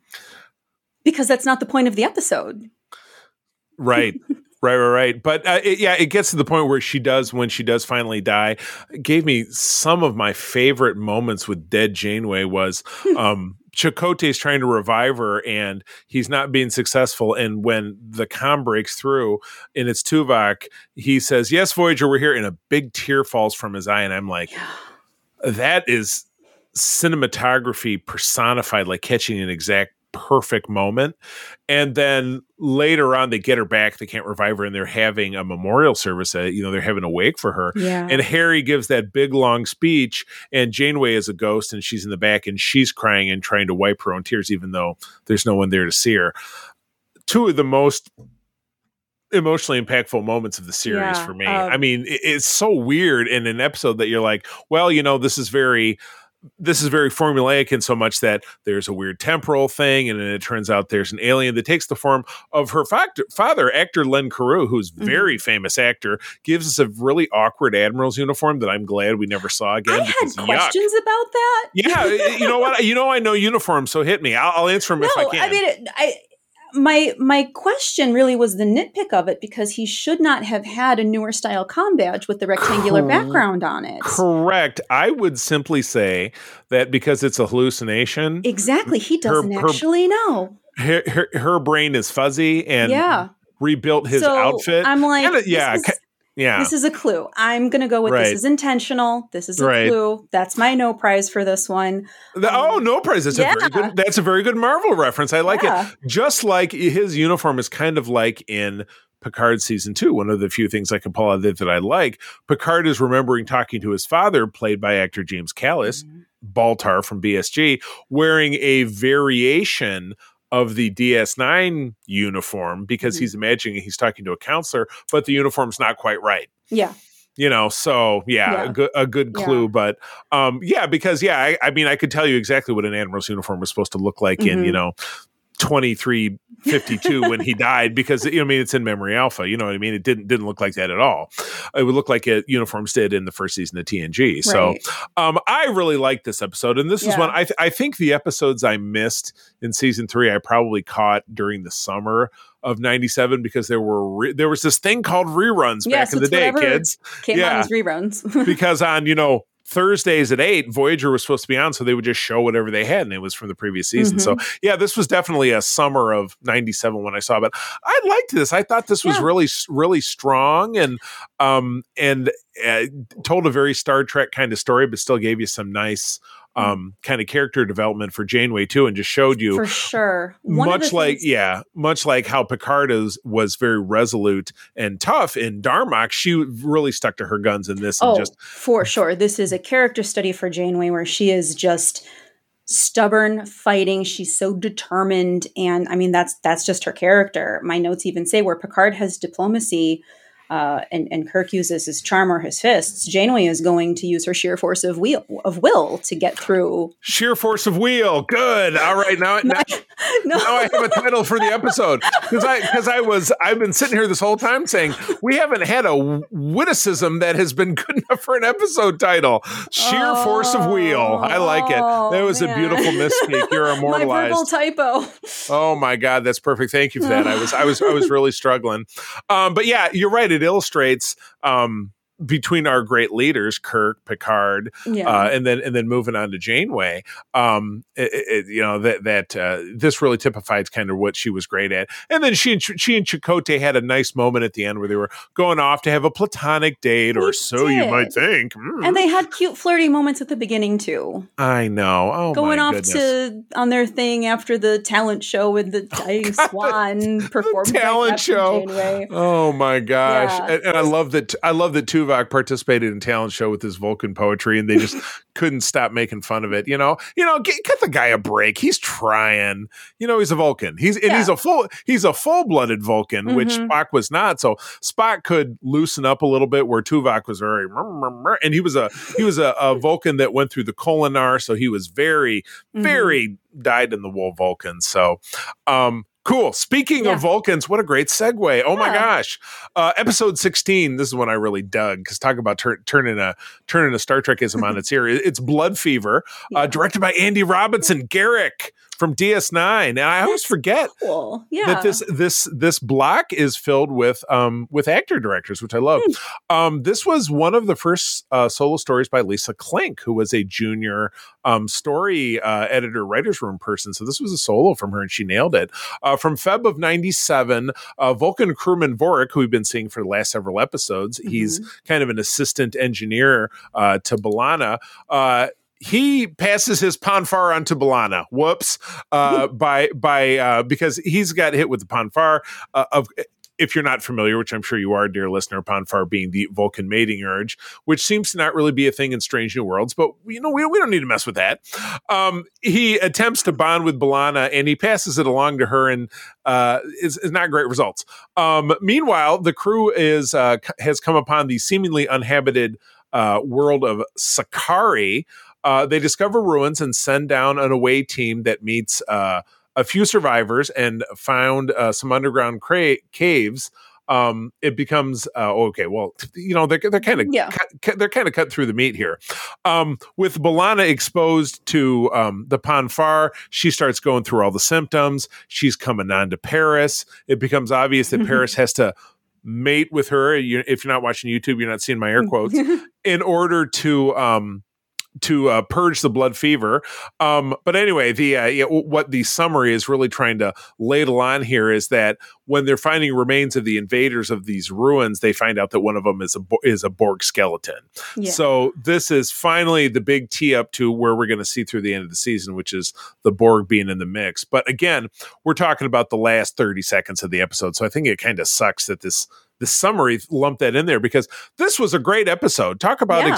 because that's not the point of the episode. right right right right but uh, it, yeah it gets to the point where she does when she does finally die it gave me some of my favorite moments with dead janeway was um Chakotay is trying to revive her and he's not being successful. And when the com breaks through and it's Tuvok, he says, Yes, Voyager, we're here. And a big tear falls from his eye. And I'm like, that is cinematography personified, like catching an exact perfect moment. And then later on, they get her back. They can't revive her, and they're having a memorial service. Uh, you know, they're having a wake for her. Yeah. And Harry gives that big long speech, and Janeway is a ghost, and she's in the back, and she's crying and trying to wipe her own tears, even though there's no one there to see her. Two of the most emotionally impactful moments of the series Yeah, for me. um, I mean, it- it's so weird in an episode that you're like, well, you know, this is very this is very formulaic in so much that there's a weird temporal thing, and then it turns out there's an alien that takes the form of her factor, father, actor Len Cariou, who's Mm-hmm. very famous actor, gives us a really awkward admiral's uniform that I'm glad we never saw again. I had because yuck. questions about that. Yeah, you know what? You know I know uniforms, so hit me. I'll, I'll answer them if I No, can. I mean, I my my question really was the nitpick of it because he should not have had a newer style com badge with the rectangular Cor- background on it. Correct. I would simply say that because it's a hallucination, Exactly, he doesn't her- actually know. her, her, her brain is fuzzy and yeah, rebuilt his so outfit. I'm like, Kinda- uh, this yeah, is- yeah. This is a clue. I'm going to go with Right. this is intentional. This is a Right. clue. That's my no prize for this one. The- oh no, prize! That's a very good. That's a very good Marvel reference. I like Yeah. it. Just like his uniform is kind of like in Picard season two. One of the few things I can pull out of it that I like. Picard is remembering talking to his father, played by actor James Callis, Mm-hmm. Baltar from BSG, wearing a variation of the DS9 uniform because Mhm. he's imagining he's talking to a counselor, but the uniform's not quite right. Yeah. you know so yeah, Yeah. a good a good Yeah. clue but um yeah because yeah I, I mean i could tell you exactly what an admiral's uniform was supposed to look like in Mhm. you know 2352 when he died because you know, I mean it's in memory alpha you know what I mean it didn't didn't look like that at all it would look like it uniforms did in the first season of TNG so Right. um I really liked this episode and this is Yeah. one I th- I think the episodes I missed in season 3 I probably caught during the summer of 97 because there were re- there was this thing called reruns Yes, back in the day kids Came Yeah. on as reruns. because on you know Thursdays at eight, Voyager was supposed to be on, so they would just show whatever they had, and it was from the previous season. So Mm-hmm. yeah, this was definitely a summer of '97 when I saw. it. But I liked this. I thought this was Yeah. really, really strong and um and uh, told a very Star Trek kind of story, but still gave you some nice um kind of character development for Janeway too, and just showed you For sure. One much like things- yeah much like how picard is, was very resolute and tough in darmok she really stuck to her guns in this and Oh, just for sure. This is a character study for Janeway where she is just stubborn fighting she's so determined and i mean that's that's just her character my notes even say where picard has diplomacy uh, and, and Kirk uses his charm or his fists. Janeway is going to use her sheer force of will of will to get through. sheer force of wheel good all right now, now, No, now i have a title for the episode because i because i was i've been sitting here this whole time saying we haven't had a witticism that has been good enough for an episode title sheer force of wheel i like it that was a Oh, beautiful misspeak you're my verbal immortalized typo. Oh my God, that's perfect. Thank you for that. I was I was I was really struggling. Um, but yeah, you're right. It illustrates um between our great leaders, Kirk, Picard, Yeah. uh, and then and then moving on to Janeway, um, it, it, you know that that uh, this really typifies kind of what she was great at. And then she and she and Chakotay had a nice moment at the end where they were going off to have a platonic date, or They so you might think. Mm, and they had cute flirty moments at the beginning too. I know. Oh, going off goodness. to on their thing after the talent show with the Dying Swan performed by talent show. Janeway. Oh my gosh! Yeah. And, and I love that. I love that Tuvok Tuvok participated in talent show with his Vulcan poetry, and they just couldn't stop making fun of it. You know, you know, get, get the guy a break. He's trying. You know, he's a Vulcan. He's and Yeah. he's a full he's a full blooded Vulcan, which Mhm. Spock was not. So Spock could loosen up a little bit, where Tuvok was very, and he was a he was a, a Vulcan that went through the Kolinahr, so he was very Mhm. very dyed in the wool Vulcan. So, um, cool. Speaking Yeah. of Vulcans, what a great segue. Oh my Yeah. gosh. Uh, episode 16, this is one I really dug because talk about tur- turning a turning a Star Trekism on its ear. It's Blood Fever, uh, directed by Andy Robinson, Garak from DS9. And I always forget Cool. Yeah. that this this this block is filled with um with actor directors, which I love. Hmm. Um, this was one of the first uh, solo stories by Lisa Klink, who was a junior um, story uh, editor, writers room person. So this was a solo from her, and she nailed it. Uh, from Feb of '97, uh, Vulcan crewman Vorik, who we've been seeing for the last several episodes, he's kind of an assistant engineer uh, to B'Elanna. He passes his Pon farr onto B'Elanna. Whoops! Uh, by by uh, because he's got hit with the Pon farr. Uh, of if you're not familiar, which I'm sure you are, dear listener, Pon farr being the Vulcan mating urge, which seems to not really be a thing in Strange New Worlds, but you know we, we don't need to mess with that. Um, he attempts to bond with B'Elanna and he passes it along to her, and uh, is, is not great results. Um, meanwhile, the crew is uh, has come upon the seemingly uninhabited uh, world of Sakari. Uh, they discover ruins and send down an away team that meets uh, a few survivors and found uh, some underground cra- caves. Um, it becomes uh, okay. Well, you know they're they're kind of Yeah. they're kind of cut through the meat here. Um, with B'Elanna exposed to um, the Pon farr, she starts going through all the symptoms. She's coming on to Paris. It becomes obvious that. Paris has to mate with her. You, if you're not watching YouTube, you're not seeing my air quotes in order to um to uh, purge the blood fever. Um, but anyway, the uh, what the summary is really trying to ladle on here is that when they're finding remains of the invaders of these ruins, they find out that one of them is a is a Borg skeleton. yeah. So this is finally the big tee up to where we're going to see through the end of the season, which is the Borg being in the mix. But again, we're talking about the last 30 seconds of the episode. So I think it kind of sucks that this the summary lumped that in there because this was a great episode. Talk about Yeah.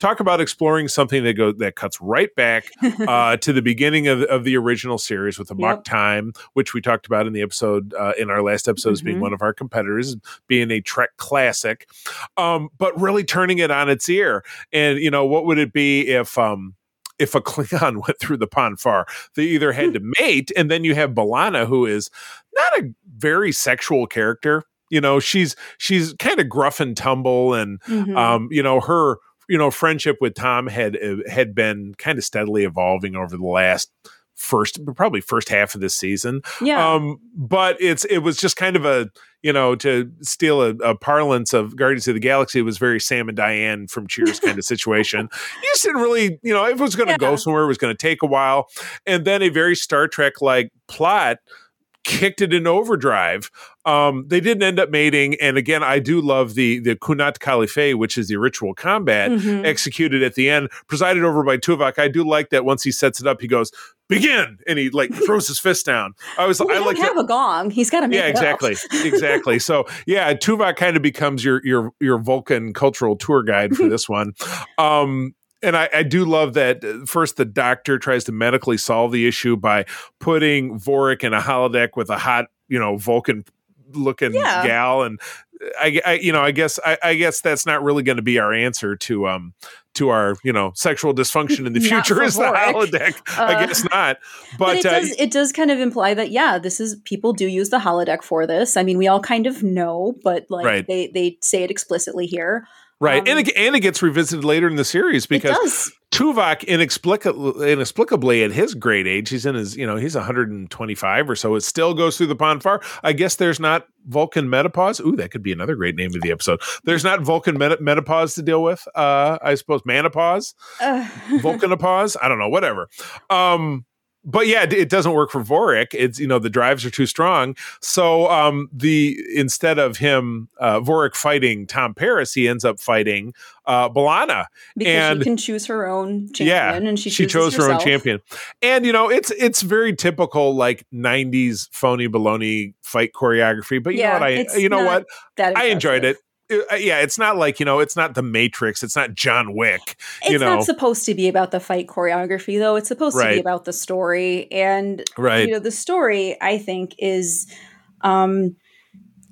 talk about exploring something that goes that cuts right back uh, to the beginning of, of the original series with the Amok Yep. time, which we talked about in the episode uh, in our last episode as being one of our competitors, being a Trek classic, um, but really turning it on its ear. And you know, what would it be if um, if a Klingon went through the Pon farr? They either had to mate, and then you have B'Elanna, who is not a very sexual character. You know, she's she's kind of gruff and tumble, and Mhm. um, you know her you know friendship with Tom had uh, had been kind of steadily evolving over the last first probably first half of this season yeah. um but it's it was just kind of a you know to steal a, a parlance of guardians of the galaxy it was very sam and diane from cheers kind of situation you just didn't really you know if it was going to go somewhere it was going to take a while and then a very star trek like plot kicked it in overdrive um they didn't end up mating and again i do love the the kunat khalife which is the ritual combat Mhm. executed at the end, presided over by Tuvok. I do like that once he sets it up, he goes, begin, and he like throws his fist down. I was Well, I like have that. a gong. He's got to make Yeah, exactly. exactly. So yeah, Tuvok kind of becomes your your your Vulcan cultural tour guide for this one. Um and I, I do love that uh, first the doctor tries to medically solve the issue by putting Vorik in a holodeck with a hot, you know, Vulcan looking Yeah. gal and I, I you know I guess I, I guess that's not really going to be our answer to um to our you know sexual dysfunction in the future is the holodeck I Uh, guess not But, but, it uh, does it does kind of imply that yeah, this is people do use the holodeck for this. I mean, we all kind of know, but like Right. they they say it explicitly here. Right um, and it, and it gets revisited later in the series because. Tuvok inexplicably, inexplicably at his great age, he's in his, you know, he's 125 or so. It still goes through the Pon farr. I guess there's not Vulcan menopause. Ooh, that could be another great name of the episode. There's not Vulcan meta- menopause to deal with. Uh, I suppose menopause, Uh, Vulcanopause. I don't know, whatever. Um, but yeah, it- doesn't work for Vorik. It's you know the drives are too strong. So um, the instead of him uh, Vorik fighting Tom Paris, he ends up fighting uh, B'Elanna. because and- she can choose her own champion, Yeah, and she, she chose her own champion and you know it's it's very typical like 90s phony baloney fight choreography but you Yeah, know what i you know what That i enjoyed it yeah, it's not like you know, it's not the Matrix, it's not John Wick. It's you know, not supposed to be about the fight choreography, though. It's supposed to be about the story, and right? you know, the story I think is, um,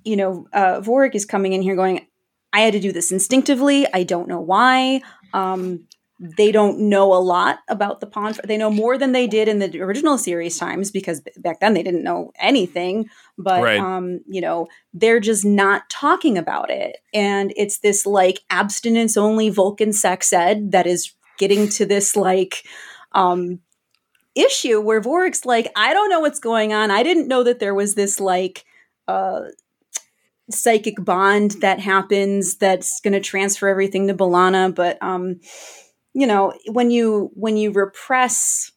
you know, uh, Vorik is coming in here going, I had to do this instinctively. I don't know why. Um, they don't know a lot about the pond. They know more than they did in the original series times because back then they didn't know anything. But Right. um, you know, they're just not talking about it, and it's this like abstinence only Vulcan sex ed that is getting to this like um issue where Vorik's like, I don't know what's going on. I didn't know that there was this like uh psychic bond that happens that's going to transfer everything to B'Elanna, but um you know, when you when you repress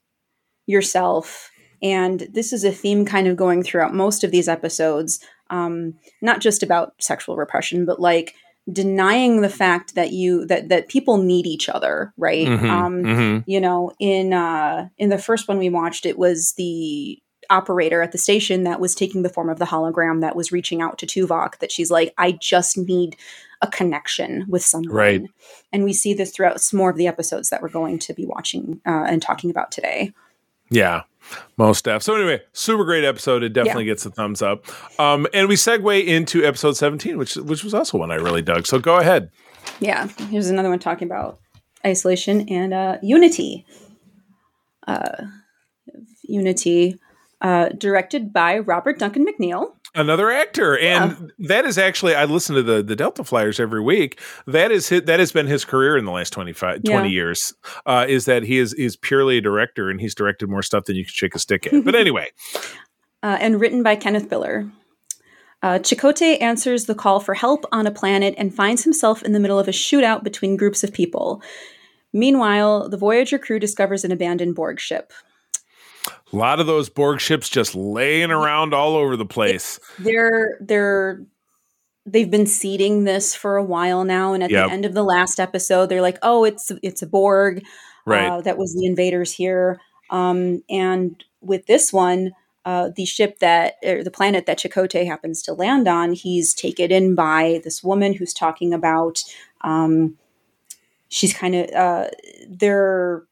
yourself and this is a theme kind of going throughout most of these episodes, um not just about sexual repression, but like denying the fact that you that that people need each other, right? Mhm, Um mhm. you know in uh in the first one we watched it was the operator at the station that was taking the form of the hologram that was reaching out to Tuvok that she's like I just need a connection with someone Right. and we see this throughout some more of the episodes that we're going to be watching uh, and talking about today Yeah, most stuff. So anyway, super great episode. It definitely gets a thumbs up. Um, and we segue into episode seventeen, which which was also one I really dug. So go ahead. yeah here's another one talking about isolation and uh, unity uh, unity uh, directed by Robert Duncan McNeil Another actor, and that is actually I listen to the the Delta Flyers every week. That is his, that has been his career in the last 25, 20 Yeah. years. Uh, is that he is is purely a director, and he's directed more stuff than you can shake a stick at. But anyway, uh, and written by Kenneth Biller. Uh, Chakotay answers the call for help on a planet and finds himself in the middle of a shootout between groups of people. Meanwhile, the Voyager crew discovers an abandoned Borg ship. A lot of those Borg ships just laying around all over the place. They're they're they've been seeding this for a while now, and at Yep. the end of the last episode, they're like, "Oh, it's it's a Borg Right. uh, that was the invaders here." Um, and with this one, uh, the ship that or the planet that Chakotay happens to land on, he's taken in by this woman who's talking about. Um, she's kind of uh, they're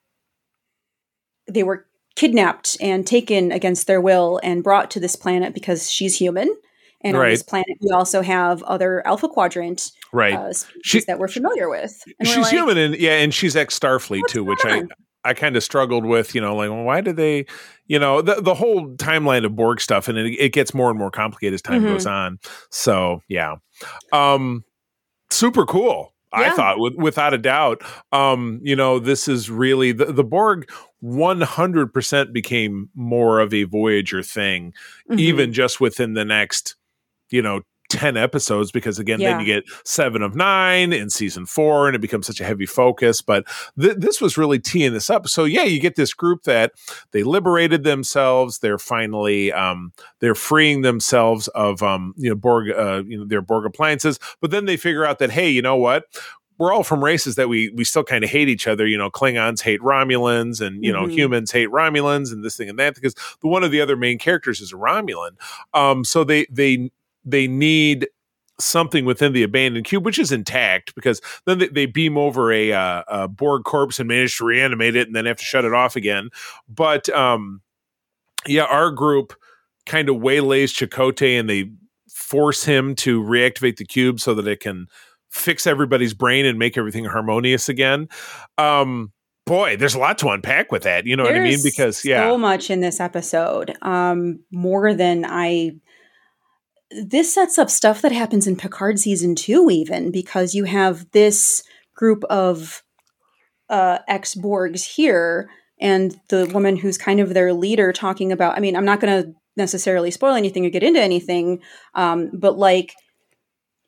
they were kidnapped and taken against their will and brought to this planet because she's human. And on this planet, we also have other Alpha Quadrant right. uh, species She- that we're familiar with. And She's like, human, and yeah, and she's ex Starfleet too, which going I? I kind of struggled with. You know, like well, why did they? You know, the the whole timeline of Borg stuff, and it, it gets more and more complicated as time Mhm. goes on. So yeah, um, super cool. I thought, with, without a doubt, um, you know, this is really the, the Borg. One hundred percent became more of a Voyager thing, Mhm. even just within the next, you know, 10 episodes, because again, Yeah. then you get seven of nine in season four, and it becomes such a heavy focus. But th- this was really teeing this up. So, yeah, you get this group that they liberated themselves. They're finally, um, they're freeing themselves of, um, you know, Borg, uh, you know, their Borg appliances. But then they figure out that, hey, you know what? We're all from races that we we still kind of hate each other. You know, Klingons hate Romulans, and you know, Mhm. humans hate Romulans, and this thing and that. Because the one of the other main characters is a Romulan. Um, so they they they need something within the abandoned cube, which is intact, because then they, they beam over a, uh, a Borg corpse and manage to reanimate it, and then have to shut it off again. But um, yeah, our group kind of waylays Chakotay, and they force him to reactivate the cube so that it can fix everybody's brain and make everything harmonious again. Um, boy, there's a lot to unpack with that. You know what I mean? Because yeah, so much in this episode, um, more than I. This sets up stuff that happens in Picard season two, even because you have this group of uh, ex Borgs here, and the woman who's kind of their leader talking about. I mean, I'm not going to necessarily spoil anything or get into anything, um, but like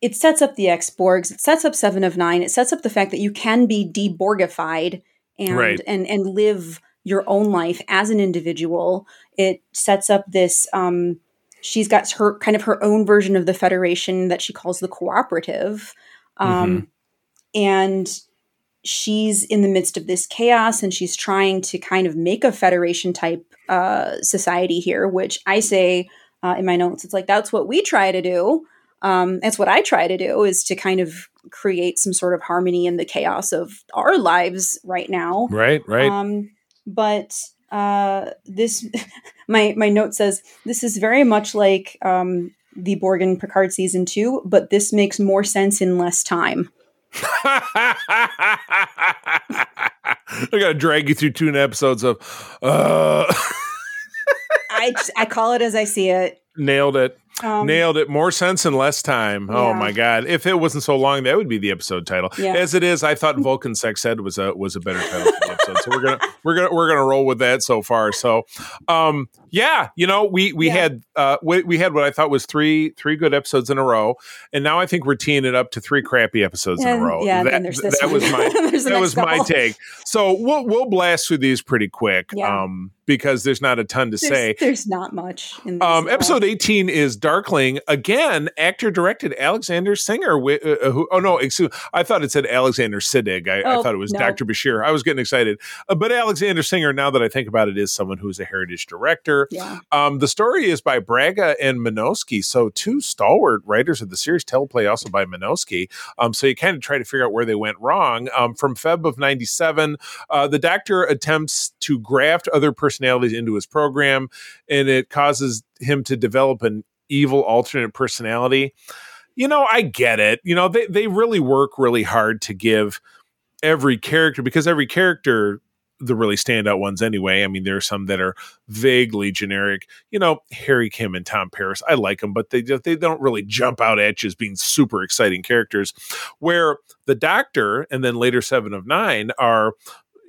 it sets up the ex Borgs, it sets up Seven of Nine, it sets up the fact that you can be deborgified and Right. and and live your own life as an individual. It sets up this. Um, she's got her kind of her own version of the Federation that she calls the Cooperative, um, and she's in the midst of this chaos, and she's trying to kind of make a Federation type uh, society here. Which I say uh, in my notes, it's like that's what we try to do. Um, that's what I try to do is to kind of create some sort of harmony in the chaos of our lives right now. Right, right. Um, but uh, this, my my note says this is very much like um, the Borgen Picard season two, but this makes more sense in less time. I gotta drag you through two episodes of. Uh... I I call it as I see it. Nailed it. Um, Nailed it. More sense in less time. Oh my god! If it wasn't so long, that would be the episode title. Yeah. As it is, I thought Vulcan Sex Ed was a was a better title for the episode. So we're gonna we're gonna we're gonna roll with that so far. So, um, yeah, you know, we we Yeah. had uh we, we had what I thought was three three good episodes in a row, and now I think we're teeing it up to three crappy episodes in a row. Yeah, that, and there's this that was my that was my take. So we'll we'll blast through these pretty quick. Yeah. Um, because there's not a ton to There's, say. there's not much in this. Um, episode 18 is Darkling. Again, actor directed Alexander Singer. wi- Uh, who, oh, no, excuse I thought it said Alexander Siddig. I, I Oh, thought it was no. Dr. Bashir. I was getting excited. Uh, but Alexander Singer, now that I think about it, is someone who's a heritage director. Yeah. Um, the story is by Braga and Menosky. So, two stalwart writers of the series, teleplay also by Menosky. Um, so, you kind of try to figure out where they went wrong. Um, from Feb of 97, uh, the doctor attempts to graft other personalities into his program, and it causes him to develop an evil alternate personality. You know, I get it. You know, they, they really work really hard to give every character because every character the really standout ones anyway. I mean, there are some that are vaguely generic. You know, Harry Kim and Tom Paris. I like them, but they they don't really jump out at you as being super exciting characters. Where the Doctor and then later Seven of Nine are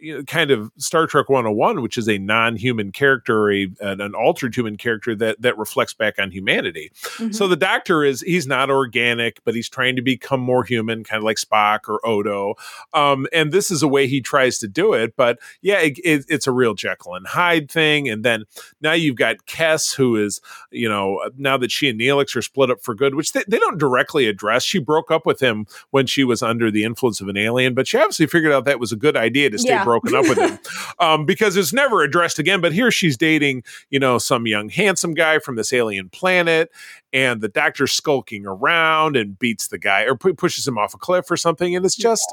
you know, kind of Star Trek 101, which is a non-human character, a, an, an altered human character that that reflects back on humanity. Mhm. So the Doctor is he's not organic, but he's trying to become more human, kind of like Spock or Odo. Um, and this is a way he tries to do it. But yeah, it, it, it's a real Jekyll and Hyde thing. And then now you've got Kes, who is you know now that she and Neelix are split up for good, which they, they don't directly address. She broke up with him when she was under the influence of an alien, but she obviously figured out that was a good idea to stay Yeah. broken up with him um, because it's never addressed again. But here she's dating, you know, some young handsome guy from this alien planet, and the doctor's skulking around and beats the guy or pu- pushes him off a cliff or something, and it's just.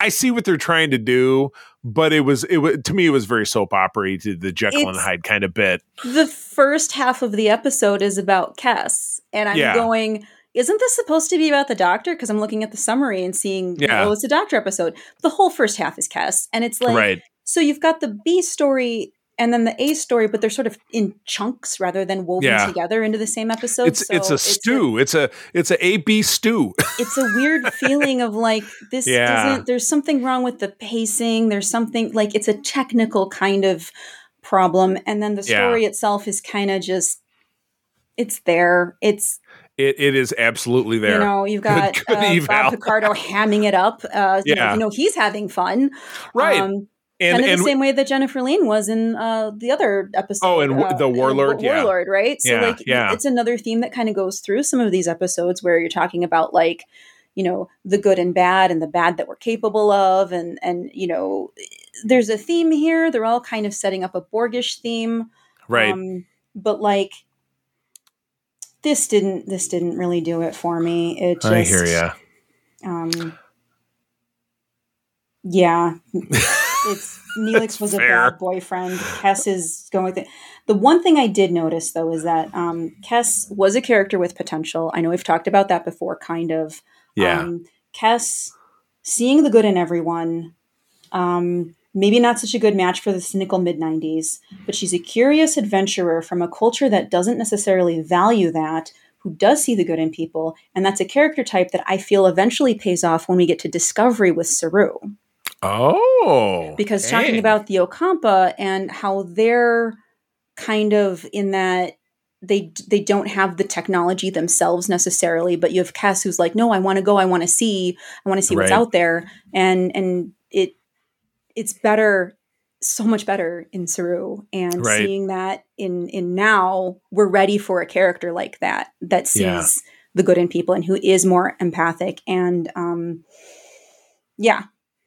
I see what they're trying to do, but it was it was to me it was very soap opera to the Jekyll and Hyde kind of bit. the first half of the episode is about Kes, and I'm Yeah. going. Isn't this supposed to be about the doctor? Because I'm looking at the summary and seeing, Yeah. oh, it's a doctor episode. The whole first half is Kes, and it's like, right. so you've got the B story and then the A story, but they're sort of in chunks rather than woven Yeah. together into the same episode. It's So it's a stew. It's a it's a A B stew. it's a weird feeling of like this Yeah. doesn't there's something wrong with the pacing there's something like it's a technical kind of problem and then the Yeah. story itself is kind of just it's there it's It it is absolutely there. you know you've got good uh, eval. bob picardo hamming it up uh you, know, Yeah. you know he's having fun right. um, and kind of and the same way that Jennifer Lien was in uh, the other episode. Oh, and uh, the Warlord, yeah. Warlord, right? So, Yeah, like, yeah. it's another theme that kind of goes through some of these episodes where you're talking about like, you know, the good and bad, and the bad that we're capable of, and and you know, there's a theme here. They're all kind of setting up a Borgish theme, right. Um, but like, this didn't this didn't really do it for me. It just, I hear ya. um, yeah, it's Neelix was a bad boyfriend. Kes is going with it. The one thing I did notice though is that um, Kes was a character with potential. I know we've talked about that before, kind of. Yeah. Um, Kes seeing the good in everyone. Um, maybe not such a good match for the cynical mid 90s, but she's a curious adventurer from a culture that doesn't necessarily value that, who does see the good in people. And that's a character type that I feel eventually pays off when we get to Discovery with Saru. oh. Because talking about the Ocampa and how they're kind of in that they they don't have the technology themselves necessarily, but you have Kes who's like, no, I want to go, I want to see, I want to see what's out there, and and it it's better, so much better in Saru, and Right. seeing that in in now, we're ready for a character like that that sees Yeah. the good in people and who is more empathic, and um, yeah,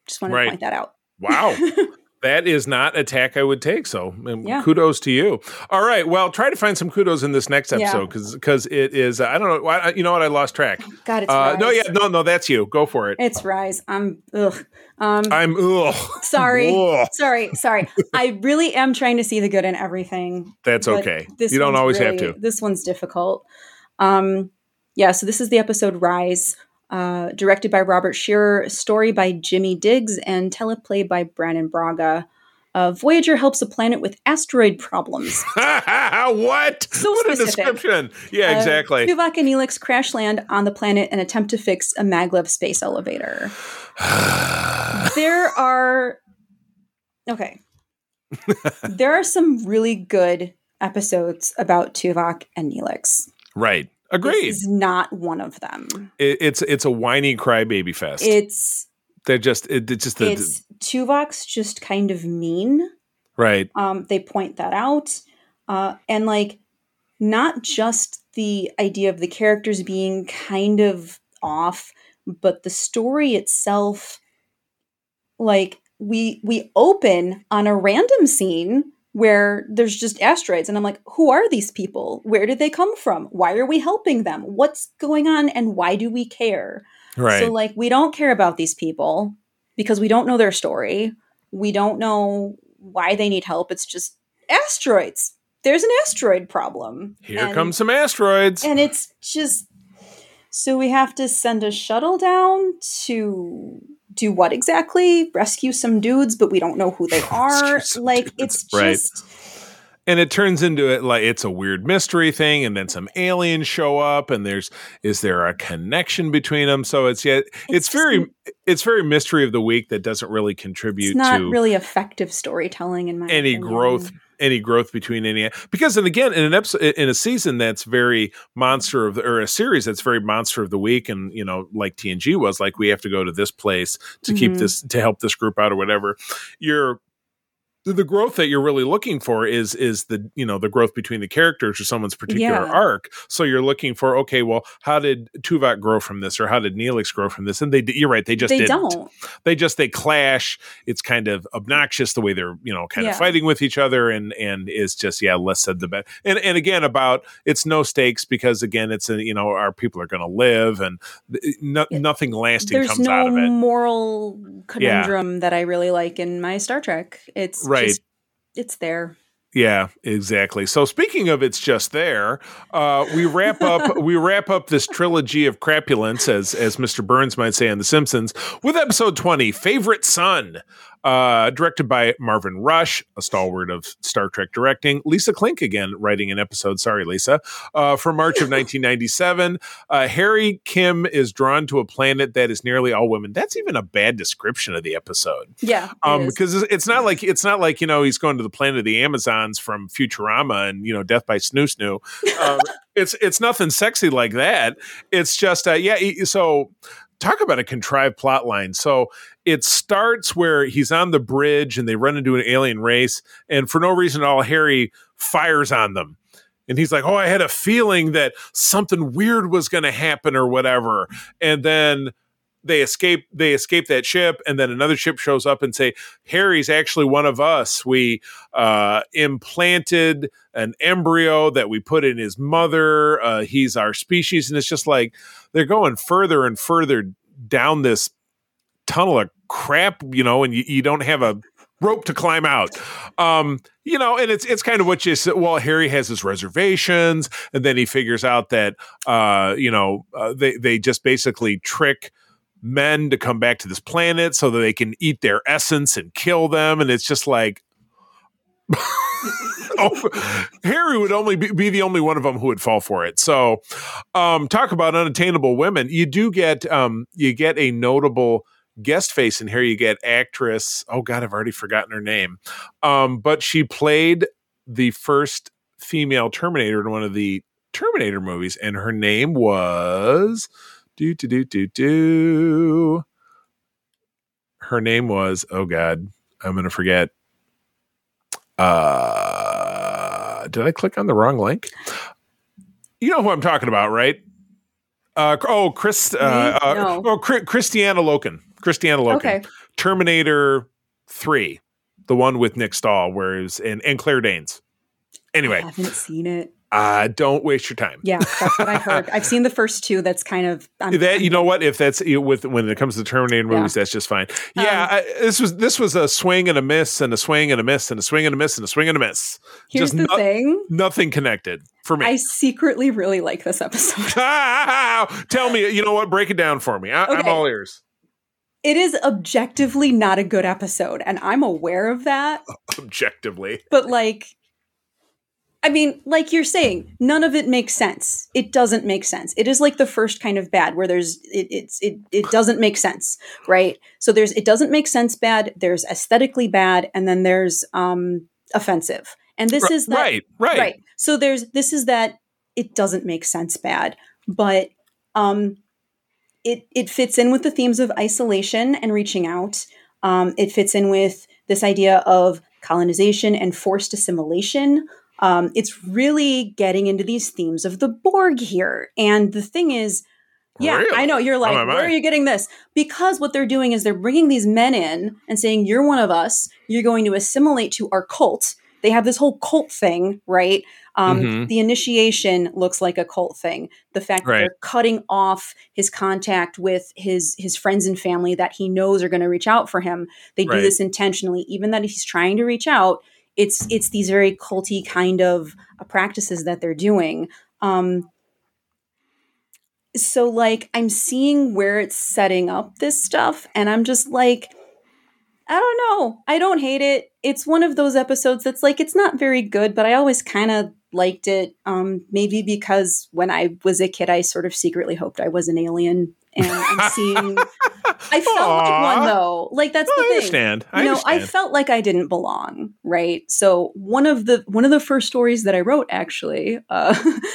just wanted Right. to point that out. Wow. that is not a tack I would take. So um, Yeah. kudos to you. All right. Well, try to find some kudos in this next episode because because it is. I don't know. I, you know what? I lost track. God, it's Uh, no, yeah, no, no. That's you. Go for it. It's Rise. I'm ugh. Um, I'm. Ugh. sorry, Ugh. sorry, sorry. I really am trying to see the good in everything. That's okay. this You don't always have to. This one's difficult. Um, yeah. So this is the episode Rise, uh, directed by Robert Scheerer, story by Jimmy Diggs, and teleplay by Brannon Braga. Uh, Voyager helps a planet with asteroid problems. what? So what a specific. description. Yeah, Uh, exactly. Tuvok and Neelix crash land on the planet and attempt to fix a maglev space elevator. there are okay. there are some really good episodes about Tuvok and Neelix. right. Agreed. This is not one of them. It, it's it's a whiny crybaby fest. It's They're just it, it's just the, it's Tuvok's just kind of mean. right. Um, they point that out, uh, and like not just the idea of the characters being kind of off, but the story itself. Like we we open on a random scene where there's just asteroids, and I'm like, who are these people? Where did they come from? Why are we helping them? What's going on, and why do we care? Right. So like we don't care about these people because we don't know their story. We don't know why they need help. It's just asteroids. There's an asteroid problem. Here And- come some asteroids. And it's just so we have to send a shuttle down to do what exactly? Rescue some dudes, but we don't know who they are. like dudes, it's right. just and it turns into it like it's a weird mystery thing and then some aliens show up and there's is there a connection between them so it's yet it's, It's very n- it's very mystery of the week that doesn't really contribute it's not to really effective storytelling in my any opinion. growth any growth between any because and again in an episode in a season that's very monster of the, or a series that's very monster of the week and you know like TNG was like we have to go to this place to keep Mhm. this to help this group out or whatever you're the- growth that you're really looking for is is the you know the growth between the characters or someone's particular Yeah. arc so you're looking for okay well how did Tuvok grow from this or how did Neelix grow from this and they you're right they just they didn't don't. they just they clash it's kind of obnoxious the way they're you know kind Yeah. of fighting with each other and and is just yeah less said the better and and again about it's no stakes because again it's a you know our people are going to live and no, Yeah. nothing lasting There's comes no out of it moral conundrum that I really like in my Star Trek. It's Right. just it's there. Yeah, exactly. So speaking of it's just there, uh, we wrap up we wrap up this trilogy of crapulence, as as Mr. Burns might say on The Simpsons, with episode twenty, Favorite Son, uh, directed by Marvin Rush, a stalwart of Star Trek directing. Lisa Klink again writing an episode. Sorry, Lisa. Uh, from March of 1997, uh, Harry Kim is drawn to a planet that is nearly all women. That's even a bad description of the episode Yeah. um because it's- not like it's not like you know he's going to the planet of the amazons from futurama and you know death by snoo snoo um, it's it's nothing sexy like that it's just uh, yeah so talk about a contrived plot line. So it starts where he's on the bridge and they run into an alien race and for no reason at all harry fires on them. And he's like oh i had a feeling that something weird was going to happen or whatever. And then they escape they escape that ship and then another ship shows up and say harry's actually one of us. We uh, implanted an embryo that we put in his mother. Uh, he's our species. And it's just like they're going further and further down this tunnel of crap you know and you, you don't have a rope to climb out. Um you know and it's it's kind of what you said well harry has his reservations and then he figures out that uh you know uh, they they just basically trick men to come back to this planet so that they can eat their essence and kill them and it's just like Harry would only be, be the only one of them who would fall for it. So, um, talk about unattainable women. You do get um, you get a notable guest face in here. You get actress. Oh God, I've already forgotten her name. Um, but she played the first female Terminator in one of the Terminator movies, and her name was do do do do do. Her name was oh God, I'm gonna forget. Uh, did I click on the wrong link? You know who I'm talking about, right? Uh, oh, Chris. Uh, uh, No. oh, Chri- Kristanna Loken. Kristanna Loken. okay. Terminator Three. the one with Nick Stahl, where it was and, and Claire Danes. Anyway, I haven't seen it. Uh, don't waste your time. Yeah, that's what I heard. I've seen the first two. That's kind of I'm, that. You know what? If that's with when it comes to Terminator movies, yeah. that's just fine. Yeah, um, I, this was this was a swing and a miss and a swing and a miss and a swing and a miss and a swing and a miss. Here's just the no, thing: nothing connected for me. I secretly really like this episode. Tell me, you know what? Break it down for me. I, okay. I'm all ears. It is objectively not a good episode, and I'm aware of that. Objectively, but like I mean, like you're saying, none of it makes sense. It doesn't make sense. It is like the first kind of bad where there's it it's it it doesn't make sense, right? So there's it doesn't make sense bad, there's aesthetically bad, and then there's um offensive. And this R- is that right, right. Right. So there's this is that it doesn't make sense bad, but um it it fits in with the themes of isolation and reaching out. Um, it fits in with this idea of colonization and forced assimilation um, it's really getting into these themes of the Borg here. And the thing is, yeah, really? I know. You're like, oh, where are you getting this? Because what they're doing is they're bringing these men in and saying, you're one of us. You're going to assimilate to our cult. They have this whole cult thing, right? Um, mm-hmm. The initiation looks like a cult thing. The fact right. that they're cutting off his contact with his his friends and family that he knows are going to reach out for him. They right. do this intentionally, even that he's trying to reach out it's it's these very culty kind of uh, practices that they're doing um so like i'm seeing where it's setting up this stuff and i'm just like i don't know i don't hate it it's one of those episodes that's like it's not very good but i always kind of liked it um maybe because when i was a kid i sort of secretly hoped i was an alien and I'm seeing. I felt Aww. like one though. Like that's the I thing. Understand. I you know, understand. I felt like I didn't belong. Right. So one of the one of the first stories that I wrote actually uh,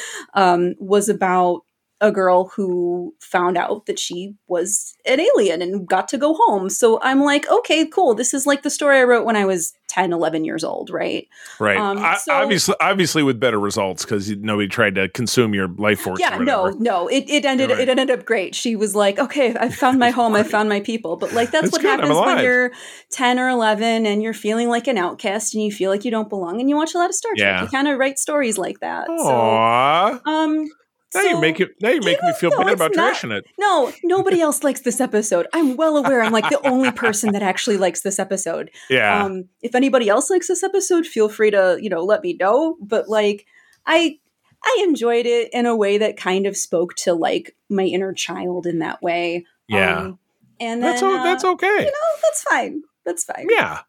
um, was about a girl who found out that she was an alien and got to go home. So I'm like, okay, cool. This is like the story I wrote when I was 10, 11 years old, right? Right. Um, so, obviously, obviously with better results because nobody tried to consume your life force. Yeah, no, no. It, it ended right. it ended up great. She was like, okay, I found my home. I found my people. But like that's, what good. happens when you're 10 or 11 and you're feeling like an outcast and you feel like you don't belong and you watch a lot of Star Trek. Yeah. You kind of write stories like that. Aww. So, um, now so, you make it. Now you make me feel bad about not, trashing it. No, nobody else likes this episode. I'm well aware. I'm like the only person that actually likes this episode. Yeah. Um, if anybody else likes this episode, feel free to you know let me know. But like, I I enjoyed it in a way that kind of spoke to like my inner child in that way. Yeah. Um, and then, that's o- that's okay. You know, that's fine. That's fine. Yeah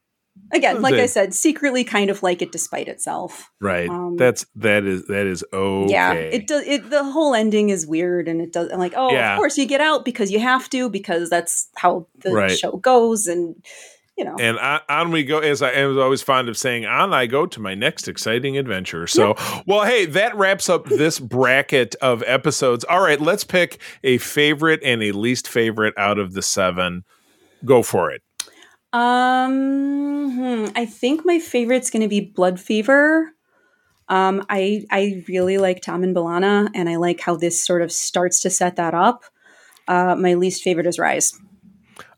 again like it. i said secretly kind of like it despite itself. Right. Um, that's that is that is okay. yeah it does it the whole ending is weird and it does I'm like oh yeah. of course you get out because you have to because that's how the right. show goes and you know. And on, we go as i am always fond of saying on i go to my next exciting adventure. So well hey that wraps up this bracket of episodes. All right let's pick a favorite and a least favorite out of the seven. Go for it um, hmm, I think my favorite's going to be Blood Fever. Um, I I really like Tom and B'Elanna, and I like how this sort of starts to set that up. Uh, my least favorite is Rise.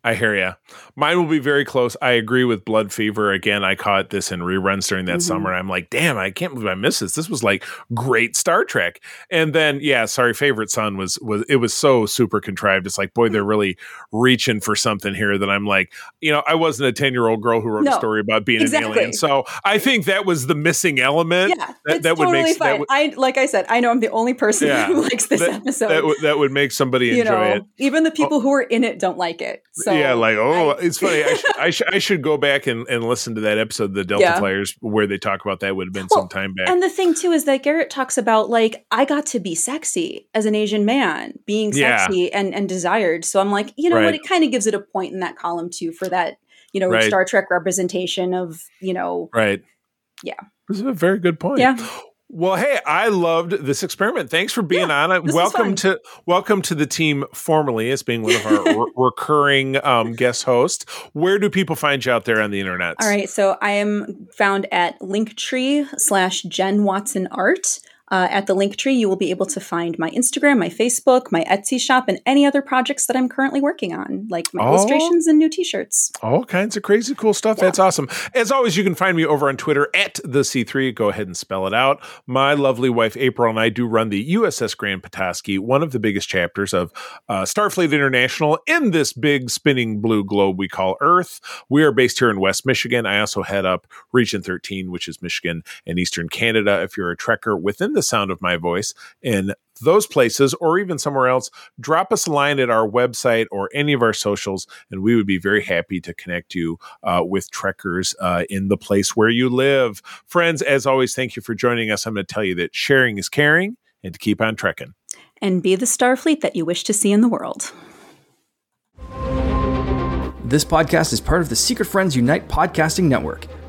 I hear you. Mine will be very close. I agree with Blood Fever. Again, I caught this in reruns during that mm-hmm. summer. I'm like, damn, I can't believe I missed this. This was like great Star Trek. And then, yeah, sorry, favorite son was was it was so super contrived. It's like, boy, they're really reaching for something here that I'm like, you know, I wasn't a 10 year old girl who wrote no, a story about being exactly. an alien. So I think that was the missing element. Yeah, that, that totally would make fine. Would, I like I said, I know I'm the only person yeah, who likes this that, episode. That, w- that would make somebody you enjoy know, it. Even the people oh. who are in it don't like it. So yeah, like oh, I, it's funny. I should, I, should, I should go back and, and listen to that episode, the Delta yeah. Flyers, where they talk about that. Would have been well, some time back. And the thing too is that Garrett talks about like I got to be sexy as an Asian man, being sexy yeah. and and desired. So I'm like, you know right. what? It kind of gives it a point in that column too for that you know right. Star Trek representation of you know right. Yeah, this is a very good point. Yeah. Well, hey, I loved this experiment. Thanks for being yeah, on it. Welcome to welcome to the team formally as being one of our re- recurring um, guest hosts. Where do people find you out there on the internet? All right, so I am found at Linktree slash Jen Watson Art. Uh, at the link tree, you will be able to find my Instagram, my Facebook, my Etsy shop, and any other projects that I'm currently working on, like my oh, illustrations and new t shirts. All kinds of crazy cool stuff. Yeah. That's awesome. As always, you can find me over on Twitter at the C3. Go ahead and spell it out. My lovely wife, April, and I do run the USS Grand Petoskey, one of the biggest chapters of uh, Starfleet International in this big spinning blue globe we call Earth. We are based here in West Michigan. I also head up Region 13, which is Michigan and Eastern Canada. If you're a trekker within the sound of my voice in those places or even somewhere else, drop us a line at our website or any of our socials, and we would be very happy to connect you uh, with trekkers uh, in the place where you live. Friends, as always, thank you for joining us. I'm going to tell you that sharing is caring and to keep on trekking. And be the Starfleet that you wish to see in the world. This podcast is part of the Secret Friends Unite podcasting network.